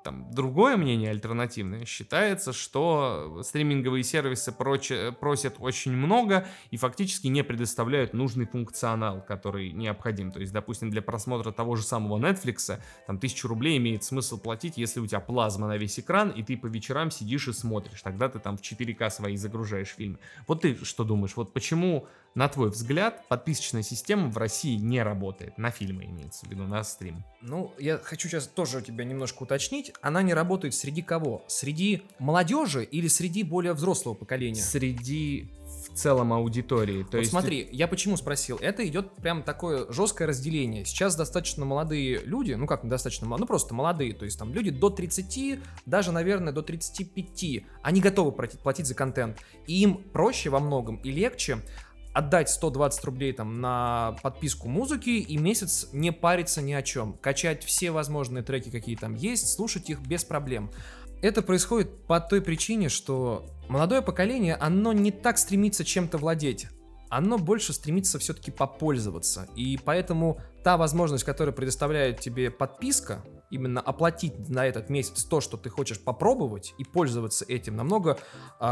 Там другое мнение альтернативное. Считается, что стриминговые сервисы прочи, просят очень много и фактически не предоставляют нужный функционал, который необходим. То есть, допустим, для просмотра того же самого Netflix, там тысячу рублей имеет смысл платить, если у тебя плазма на весь экран, и ты по вечерам сидишь и смотришь. Тогда ты там в 4К свои загружаешь фильмы. Вот ты что думаешь? Вот почему, на твой взгляд, подписочная система в России не работает? На фильмы имеется в виду, на стрим. Ну, я хочу сейчас тоже у тебя немножко уточнить. Она не работает среди кого? Среди молодежи или среди более взрослого поколения? Среди целом аудитории. То вот есть... смотри, я почему спросил? Это идет прям такое жесткое разделение. Сейчас достаточно молодые люди, ну как достаточно молодые, ну просто молодые, то есть там люди до 30, даже, наверное, до 35, они готовы платить, платить за контент. И им проще во многом и легче отдать 120 рублей там на подписку музыки и месяц не париться ни о чем. Качать все возможные треки, какие там есть, слушать их без проблем. Это происходит по той причине, что молодое поколение, оно не так стремится чем-то владеть. Оно больше стремится все-таки попользоваться. И поэтому та возможность, которая предоставляет тебе подписка, именно оплатить на этот месяц то, что ты хочешь попробовать и пользоваться этим намного э,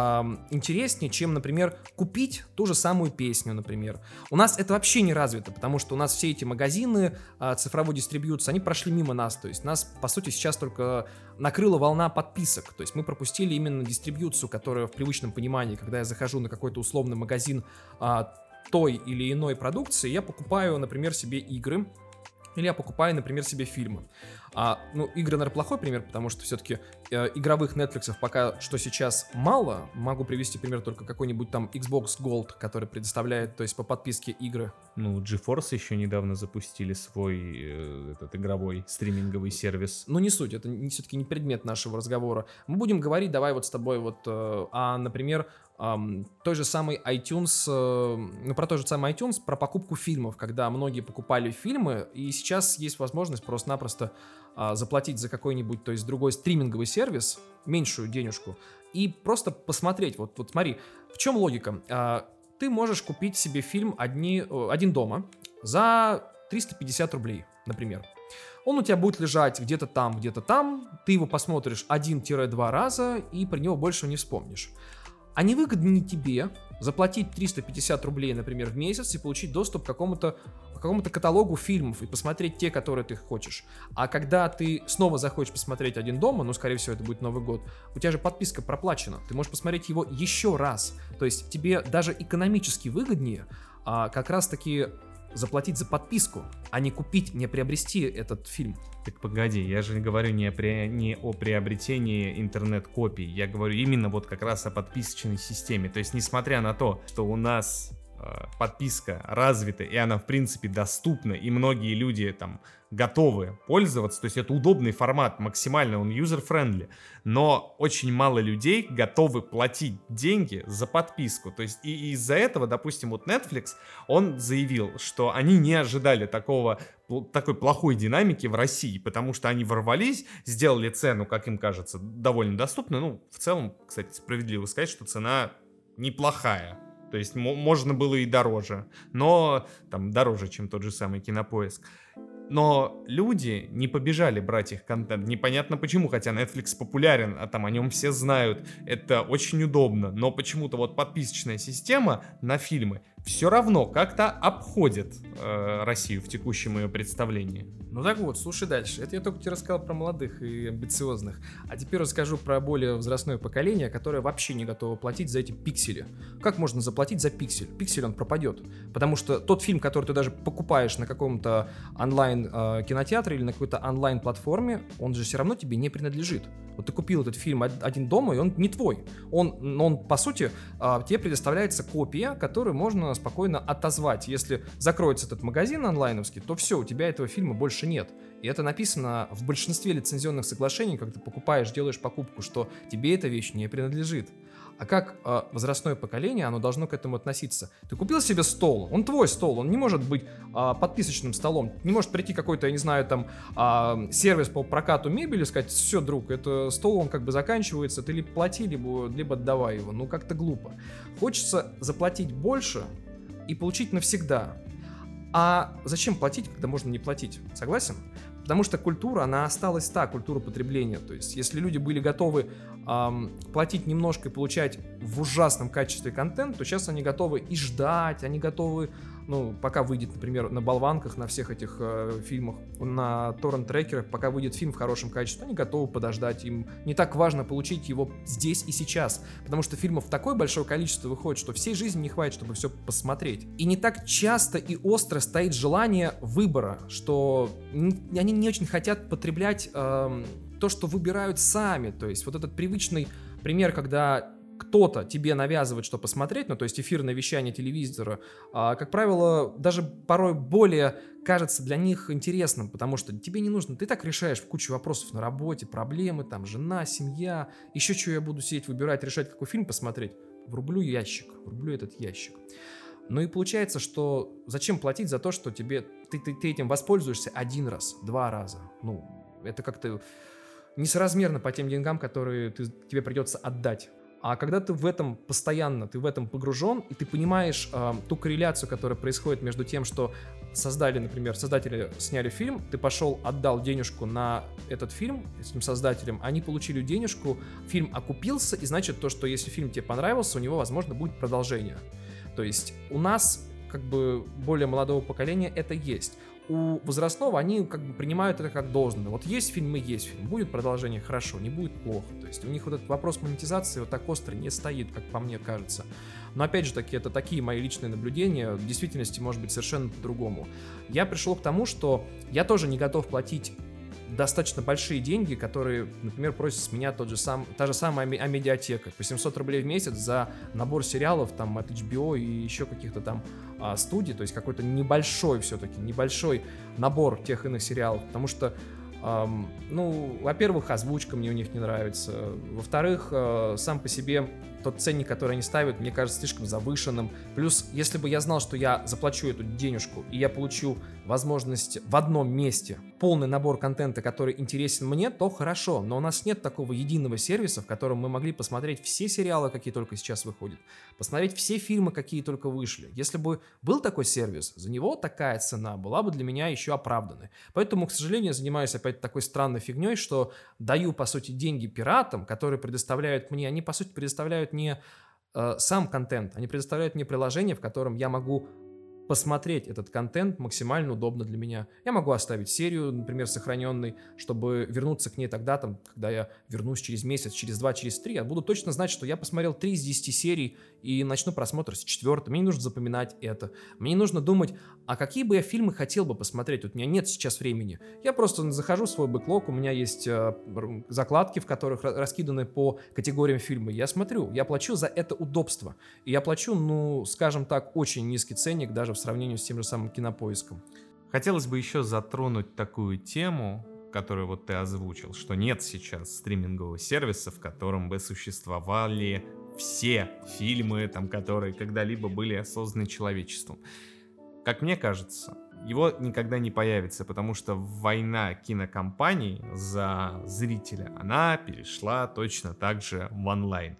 интереснее, чем, например, купить ту же самую песню, например. У нас это вообще не развито, потому что у нас все эти магазины э, цифровой дистрибьюции, они прошли мимо нас, то есть нас, по сути, сейчас только накрыла волна подписок, то есть мы пропустили именно дистрибьюцию, которая в привычном понимании, когда я захожу на какой-то условный магазин э, той или иной продукции, я покупаю, например, себе игры, Или я покупаю, например, себе фильмы. А, ну, игры, наверное, плохой пример, потому что все-таки э, игровых Netflix пока что сейчас мало. Могу привести пример только какой-нибудь там Xbox Gold, который предоставляет, то есть по подписке игры. Ну, GeForce еще недавно запустили свой э, этот игровой стриминговый сервис. Ну, не суть, это все-таки не предмет нашего разговора. Мы будем говорить, давай вот с тобой вот, э, а, например, Um, той же самый iTunes, uh, ну про тот же самый iTunes, про покупку фильмов, когда многие покупали фильмы, и сейчас есть возможность просто-напросто uh, заплатить за какой-нибудь, то есть другой стриминговый сервис, меньшую денежку, и просто посмотреть, вот, вот смотри, в чем логика? Uh, ты можешь купить себе фильм одни, «Один дома» за 350 рублей, например. Он у тебя будет лежать где-то там, где-то там, ты его посмотришь 1-2 раза и про него больше не вспомнишь. А не выгоднее тебе заплатить 350 рублей, например, в месяц и получить доступ к какому-то какому-то каталогу фильмов и посмотреть те, которые ты хочешь. А когда ты снова захочешь посмотреть один дома, ну, скорее всего, это будет Новый год, у тебя же подписка проплачена. Ты можешь посмотреть его еще раз. То есть тебе даже экономически выгоднее а, как раз-таки заплатить за подписку, а не купить, не приобрести этот фильм. Так погоди, я же говорю не, при, не о приобретении интернет-копий, я говорю именно вот как раз о подписочной системе. То есть, несмотря на то, что у нас Э, подписка развита, и она, в принципе, доступна, и многие люди там готовы пользоваться, то есть это удобный формат, максимально он user-friendly, но очень мало людей готовы платить деньги за подписку, то есть и из-за этого, допустим, вот Netflix, он заявил, что они не ожидали такого, такой плохой динамики в России, потому что они ворвались, сделали цену, как им кажется, довольно доступную, ну, в целом, кстати, справедливо сказать, что цена неплохая, то есть можно было и дороже, но там дороже, чем тот же самый кинопоиск. Но люди не побежали брать их контент. Непонятно почему, хотя Netflix популярен, а там о нем все знают. Это очень удобно. Но почему-то вот подписочная система на фильмы все равно как-то обходит э, Россию в текущем ее представлении. Ну так вот, слушай дальше. Это я только тебе рассказал про молодых и амбициозных. А теперь расскажу про более возрастное поколение, которое вообще не готово платить за эти пиксели. Как можно заплатить за пиксель? Пиксель он пропадет. Потому что тот фильм, который ты даже покупаешь на каком-то онлайн э, или на какой-то онлайн платформе, он же все равно тебе не принадлежит. Вот ты купил этот фильм один дома, и он не твой. Он, он по сути, э, тебе предоставляется копия, которую можно спокойно отозвать. Если закроется этот магазин онлайновский, то все, у тебя этого фильма больше нет. И это написано в большинстве лицензионных соглашений, когда ты покупаешь, делаешь покупку, что тебе эта вещь не принадлежит. А как э, возрастное поколение, оно должно к этому относиться? Ты купил себе стол, он твой стол, он не может быть э, подписочным столом. Не может прийти какой-то, я не знаю, там э, сервис по прокату мебели сказать, все, друг, это стол, он как бы заканчивается, ты либо плати, либо, либо отдавай его. Ну, как-то глупо. Хочется заплатить больше, и получить навсегда. А зачем платить, когда можно не платить? Согласен? Потому что культура, она осталась та, культура потребления. То есть, если люди были готовы эм, платить немножко и получать в ужасном качестве контент, то сейчас они готовы и ждать, они готовы ну, пока выйдет, например, на болванках, на всех этих э, фильмах, на торрент-трекерах, пока выйдет фильм в хорошем качестве, они готовы подождать. Им не так важно получить его здесь и сейчас, потому что фильмов такое большое количество выходит, что всей жизни не хватит, чтобы все посмотреть. И не так часто и остро стоит желание выбора, что они не очень хотят потреблять э, то, что выбирают сами. То есть вот этот привычный пример, когда кто-то тебе навязывает, что посмотреть, ну, то есть эфирное вещание телевизора, а, как правило, даже порой более кажется для них интересным, потому что тебе не нужно, ты так решаешь кучу вопросов на работе, проблемы, там, жена, семья, еще что я буду сидеть, выбирать, решать, какой фильм посмотреть, врублю ящик, врублю этот ящик. Ну и получается, что зачем платить за то, что тебе ты, ты, ты этим воспользуешься один раз, два раза. Ну, это как-то несоразмерно по тем деньгам, которые ты, тебе придется отдать. А когда ты в этом постоянно, ты в этом погружен, и ты понимаешь э, ту корреляцию, которая происходит между тем, что создали, например, создатели сняли фильм, ты пошел, отдал денежку на этот фильм этим создателям, они получили денежку, фильм окупился, и значит то, что если фильм тебе понравился, у него, возможно, будет продолжение. То есть у нас как бы более молодого поколения это есть. У возрастного они как бы принимают это как должное. Вот есть фильм и есть фильм. Будет продолжение хорошо, не будет плохо. То есть у них вот этот вопрос монетизации вот так остро не стоит, как по мне кажется. Но опять же таки, это такие мои личные наблюдения. В действительности может быть совершенно по-другому. Я пришел к тому, что я тоже не готов платить достаточно большие деньги, которые, например, просит с меня тот же сам, та же самая Амедиатека. По 700 рублей в месяц за набор сериалов там от HBO и еще каких-то там а, студий, то есть какой-то небольшой все-таки, небольшой набор тех иных сериалов, потому что эм, ну, во-первых, озвучка мне у них не нравится, во-вторых, э, сам по себе тот ценник, который они ставят, мне кажется слишком завышенным. Плюс, если бы я знал, что я заплачу эту денежку, и я получу возможность в одном месте полный набор контента, который интересен мне, то хорошо. Но у нас нет такого единого сервиса, в котором мы могли посмотреть все сериалы, какие только сейчас выходят, посмотреть все фильмы, какие только вышли. Если бы был такой сервис, за него такая цена была бы для меня еще оправданной. Поэтому, к сожалению, я занимаюсь опять такой странной фигней, что даю, по сути, деньги пиратам, которые предоставляют мне, они, по сути, предоставляют не э, сам контент, они предоставляют мне приложение, в котором я могу посмотреть этот контент максимально удобно для меня. Я могу оставить серию, например, сохраненной, чтобы вернуться к ней тогда, там, когда я вернусь через месяц, через два, через три. Я буду точно знать, что я посмотрел три из десяти серий и начну просмотр с четвертой. Мне не нужно запоминать это. Мне не нужно думать, а какие бы я фильмы хотел бы посмотреть. Вот у меня нет сейчас времени. Я просто захожу в свой бэклог, у меня есть э, закладки, в которых раскиданы по категориям фильма. Я смотрю, я плачу за это удобство. И я плачу, ну, скажем так, очень низкий ценник даже сравнении с тем же самым кинопоиском. Хотелось бы еще затронуть такую тему, которую вот ты озвучил, что нет сейчас стримингового сервиса, в котором бы существовали все фильмы, там, которые когда-либо были созданы человечеством. Как мне кажется, его никогда не появится, потому что война кинокомпаний за зрителя, она перешла точно так же в онлайн.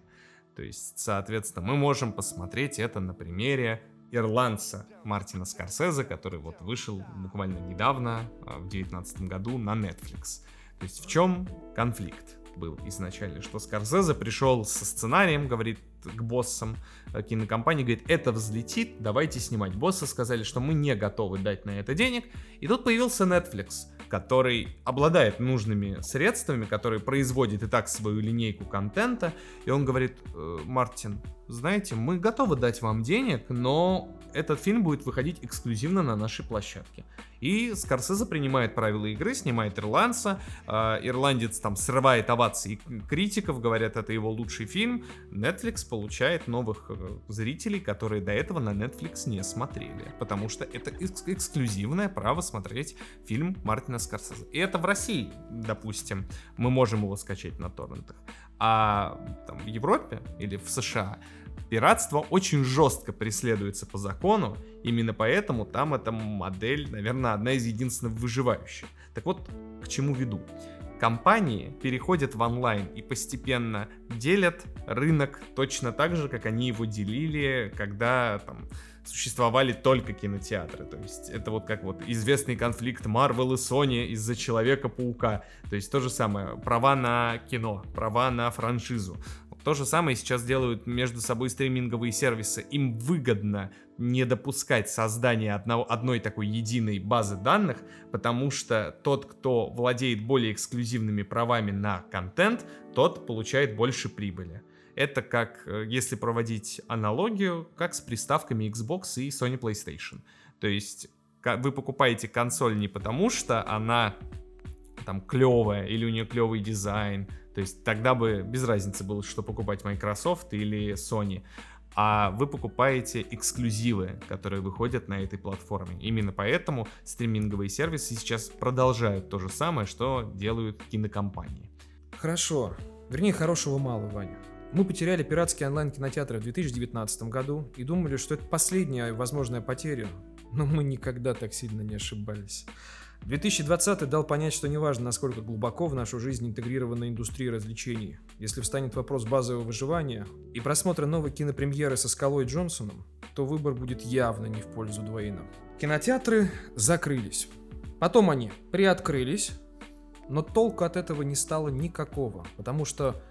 То есть, соответственно, мы можем посмотреть это на примере ирландца Мартина Скорсезе, который вот вышел буквально недавно, а, в 2019 году на Netflix. То есть в чем конфликт? был изначально, что Скорсезе пришел со сценарием, говорит к боссам э, кинокомпании, говорит, это взлетит, давайте снимать. Боссы сказали, что мы не готовы дать на это денег. И тут появился Netflix, который обладает нужными средствами, который производит и так свою линейку контента. И он говорит, «Э, Мартин, знаете, мы готовы дать вам денег, но этот фильм будет выходить эксклюзивно на нашей площадке. И Скорсезе принимает правила игры, снимает ирландца, э, ирландец там срывает овации критиков, говорят, это его лучший фильм. Netflix получает новых э, зрителей, которые до этого на Netflix не смотрели, потому что это экс- эксклюзивное право смотреть фильм Мартина Скорсезе. И это в России, допустим, мы можем его скачать на торрентах. А там, в Европе или в США пиратство очень жестко преследуется по закону, именно поэтому там эта модель, наверное, одна из единственных выживающих. Так вот, к чему веду? Компании переходят в онлайн и постепенно делят рынок точно так же, как они его делили, когда там существовали только кинотеатры. То есть это вот как вот известный конфликт Marvel и Sony из-за Человека-паука. То есть то же самое. Права на кино, права на франшизу. То же самое сейчас делают между собой стриминговые сервисы. Им выгодно не допускать создания одного, одной такой единой базы данных, потому что тот, кто владеет более эксклюзивными правами на контент, тот получает больше прибыли. Это как, э, если проводить аналогию, как с приставками Xbox и Sony PlayStation. То есть вы покупаете консоль не потому, что она там клевая или у нее клевый дизайн, то есть тогда бы без разницы было, что покупать Microsoft или Sony. А вы покупаете эксклюзивы, которые выходят на этой платформе. Именно поэтому стриминговые сервисы сейчас продолжают то же самое, что делают кинокомпании. Хорошо. Вернее, хорошего мало, Ваня. Мы потеряли пиратские онлайн-кинотеатры в 2019 году и думали, что это последняя возможная потеря, но мы никогда так сильно не ошибались. 2020 дал понять, что неважно, насколько глубоко в нашу жизнь интегрирована индустрия развлечений. Если встанет вопрос базового выживания и просмотра новой кинопремьеры со Скалой Джонсоном, то выбор будет явно не в пользу Дуэйна. Кинотеатры закрылись. Потом они приоткрылись, но толку от этого не стало никакого, потому что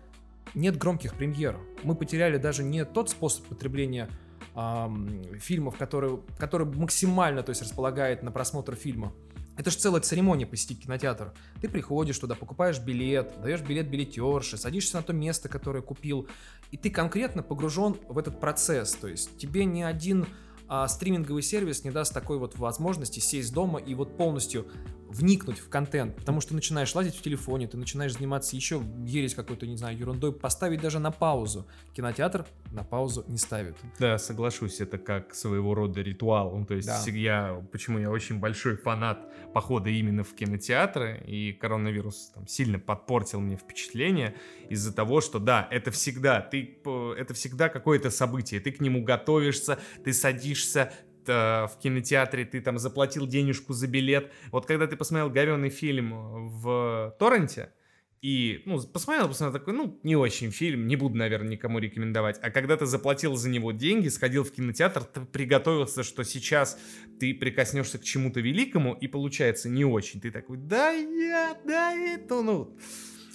нет громких премьер. Мы потеряли даже не тот способ потребления эм, фильмов, которые, которые максимально, то есть, располагает на просмотр фильма. Это же целая церемония посетить кинотеатр. Ты приходишь туда, покупаешь билет, даешь билет билетерше, садишься на то место, которое купил, и ты конкретно погружен в этот процесс. То есть тебе ни один а, стриминговый сервис не даст такой вот возможности сесть дома и вот полностью вникнуть в контент, потому что ты начинаешь лазить в телефоне, ты начинаешь заниматься еще ересь какой-то, не знаю, ерундой, поставить даже на паузу. Кинотеатр на паузу не ставит. Да, соглашусь, это как своего рода ритуал. Ну, то есть да. я, почему я очень большой фанат похода именно в кинотеатры, и коронавирус там сильно подпортил мне впечатление из-за того, что да, это всегда, ты, это всегда какое-то событие, ты к нему готовишься, ты садишься, Э, в кинотеатре, ты там заплатил денежку за билет. Вот когда ты посмотрел говенный фильм в торренте, и, ну, посмотрел, посмотрел, такой, ну, не очень фильм, не буду, наверное, никому рекомендовать. А когда ты заплатил за него деньги, сходил в кинотеатр, ты приготовился, что сейчас ты прикоснешься к чему-то великому, и получается не очень. Ты такой, да я, да это, ну...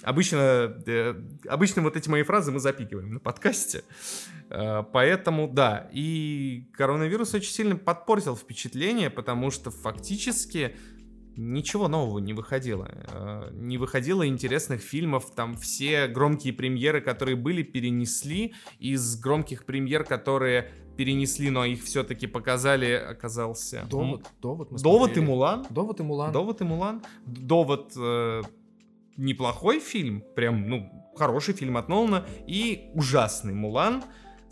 Обычно, э, обычно вот эти мои фразы мы запикиваем на подкасте. Э, поэтому, да, и коронавирус очень сильно подпортил впечатление, потому что фактически ничего нового не выходило. Э, не выходило интересных фильмов. Там все громкие премьеры, которые были, перенесли. Из громких премьер, которые перенесли, но их все-таки показали, оказался... Довод, довод мы Довод и Мулан. Довод и Мулан. Довод и Мулан. Довод э, неплохой фильм, прям, ну, хороший фильм от Нолана, и ужасный Мулан,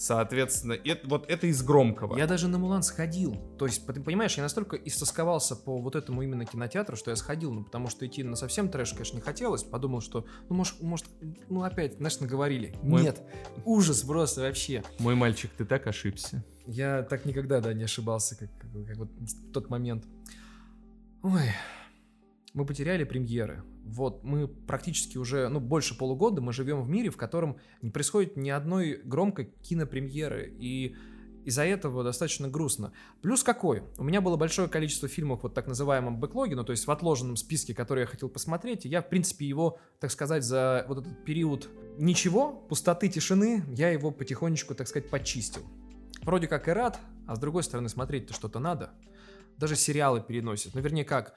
Соответственно, это, вот это из громкого. Я даже на Мулан сходил. То есть, понимаешь, я настолько истосковался по вот этому именно кинотеатру, что я сходил, ну, потому что идти на совсем трэш, конечно, не хотелось. Подумал, что, ну, может, может ну, опять, знаешь, наговорили. Мой... Нет, ужас просто вообще. Мой мальчик, ты так ошибся. Я так никогда, да, не ошибался, как, как, как вот в тот момент. Ой, мы потеряли премьеры. Вот мы практически уже, ну, больше полугода мы живем в мире, в котором не происходит ни одной громкой кинопремьеры. И из-за этого достаточно грустно. Плюс какой? У меня было большое количество фильмов вот так называемом бэклоге, ну то есть в отложенном списке, который я хотел посмотреть, и я, в принципе, его, так сказать, за вот этот период ничего, пустоты, тишины, я его потихонечку, так сказать, почистил. Вроде как и рад, а с другой стороны смотреть-то что-то надо. Даже сериалы переносят. Ну, вернее как,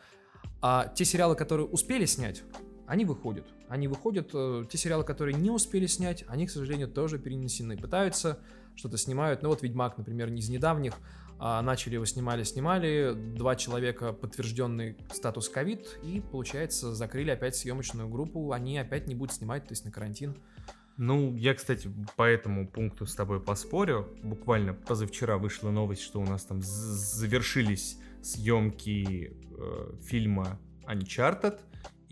а те сериалы, которые успели снять, они выходят. Они выходят, э, те сериалы, которые не успели снять, они, к сожалению, тоже перенесены. Пытаются, что-то снимают. Ну вот «Ведьмак», например, из недавних. А, начали его снимали, снимали. Два человека подтвержденный статус ковид. И, получается, закрыли опять съемочную группу. Они опять не будут снимать, то есть на карантин. Ну, я, кстати, по этому пункту с тобой поспорю. Буквально позавчера вышла новость, что у нас там завершились съемки э, фильма Uncharted,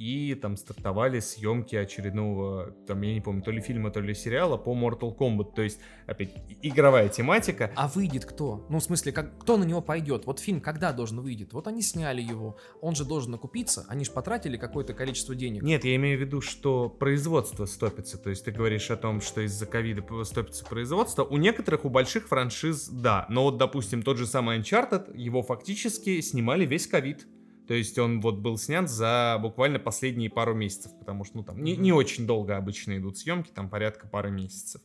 и там стартовали съемки очередного, там, я не помню, то ли фильма, то ли сериала по Mortal Kombat, то есть, опять, игровая тематика. А выйдет кто? Ну, в смысле, как, кто на него пойдет? Вот фильм когда должен выйдет? Вот они сняли его, он же должен окупиться, они же потратили какое-то количество денег. Нет, я имею в виду, что производство стопится, то есть ты говоришь о том, что из-за ковида стопится производство. У некоторых, у больших франшиз, да, но вот, допустим, тот же самый Uncharted, его фактически снимали весь ковид. То есть он вот был снят за буквально последние пару месяцев, потому что, ну, там, не, не очень долго обычно идут съемки, там порядка пары месяцев.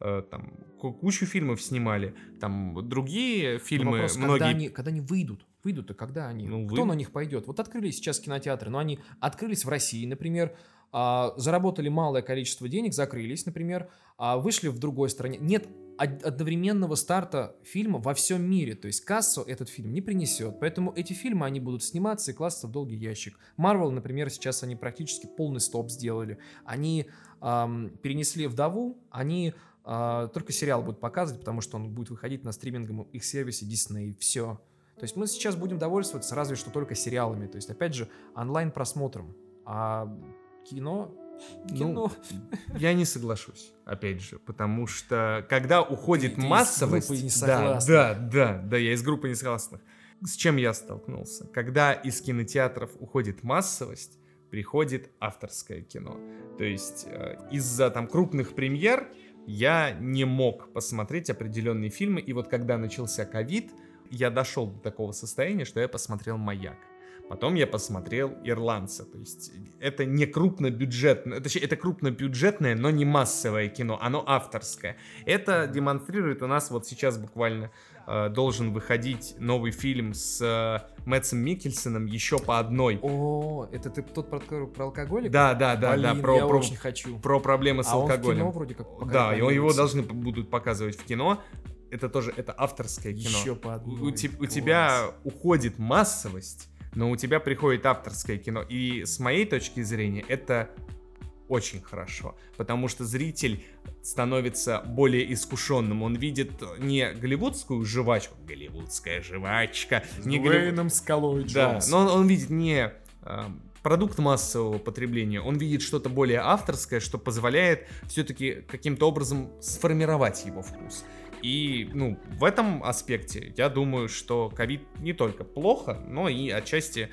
Э, там кучу фильмов снимали, там другие фильмы, Но вопрос, многие... Когда они, когда они выйдут, выйдут и когда они, ну, кто вы... на них пойдет? Вот открылись сейчас кинотеатры, но они открылись в России, например, заработали малое количество денег, закрылись, например, а вышли в другой стране. Нет одновременного старта фильма во всем мире. То есть кассу этот фильм не принесет. Поэтому эти фильмы, они будут сниматься и класться в долгий ящик. Марвел, например, сейчас они практически полный стоп сделали. Они эм, перенесли «Вдову», они э, только сериал будут показывать, потому что он будет выходить на стриминговом их сервисе Disney. Все. То есть мы сейчас будем довольствоваться разве что только сериалами. То есть, опять же, онлайн-просмотром. А кино ну, я не соглашусь, опять же, потому что когда уходит ты, массовость... Ты из да, да, да, да, я из группы несогласных. С чем я столкнулся? Когда из кинотеатров уходит массовость, приходит авторское кино. То есть э, из-за там крупных премьер я не мог посмотреть определенные фильмы, и вот когда начался ковид, я дошел до такого состояния, что я посмотрел «Маяк». Потом я посмотрел «Ирландца». То есть это не крупнобюджетное, точнее, это крупнобюджетное, но не массовое кино, оно авторское. Это демонстрирует у нас вот сейчас буквально э, должен выходить новый фильм с э, Мэтсом Микельсоном еще по одной. О, это ты тот про, про алкоголик? Да, да, да, Блин, да, про, я про, очень хочу. про проблемы с а алкоголем. Он в кино вроде как Да, его появится. должны будут показывать в кино. Это тоже, это авторское кино. Еще по одной. у у тебя уходит массовость, но у тебя приходит авторское кино. И с моей точки зрения это очень хорошо, потому что зритель становится более искушенным. Он видит не голливудскую жвачку, голливудская жвачка, С не Дуэйном Скалой да, Джонс. но он, он видит не э, продукт массового потребления, он видит что-то более авторское, что позволяет все-таки каким-то образом сформировать его вкус. И, ну, в этом аспекте я думаю, что ковид не только плохо, но и отчасти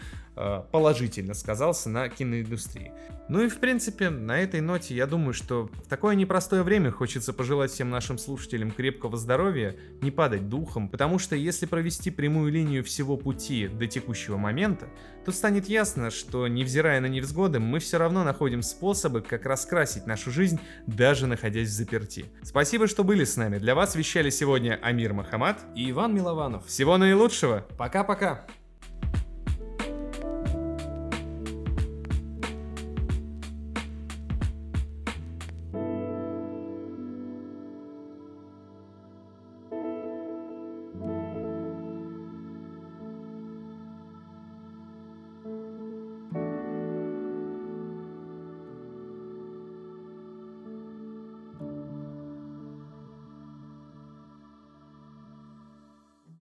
положительно сказался на киноиндустрии. Ну и, в принципе, на этой ноте я думаю, что в такое непростое время хочется пожелать всем нашим слушателям крепкого здоровья, не падать духом, потому что если провести прямую линию всего пути до текущего момента, то станет ясно, что, невзирая на невзгоды, мы все равно находим способы, как раскрасить нашу жизнь, даже находясь в заперти. Спасибо, что были с нами. Для вас вещали сегодня Амир Махамад. И Иван Милованов. Всего наилучшего! Пока-пока.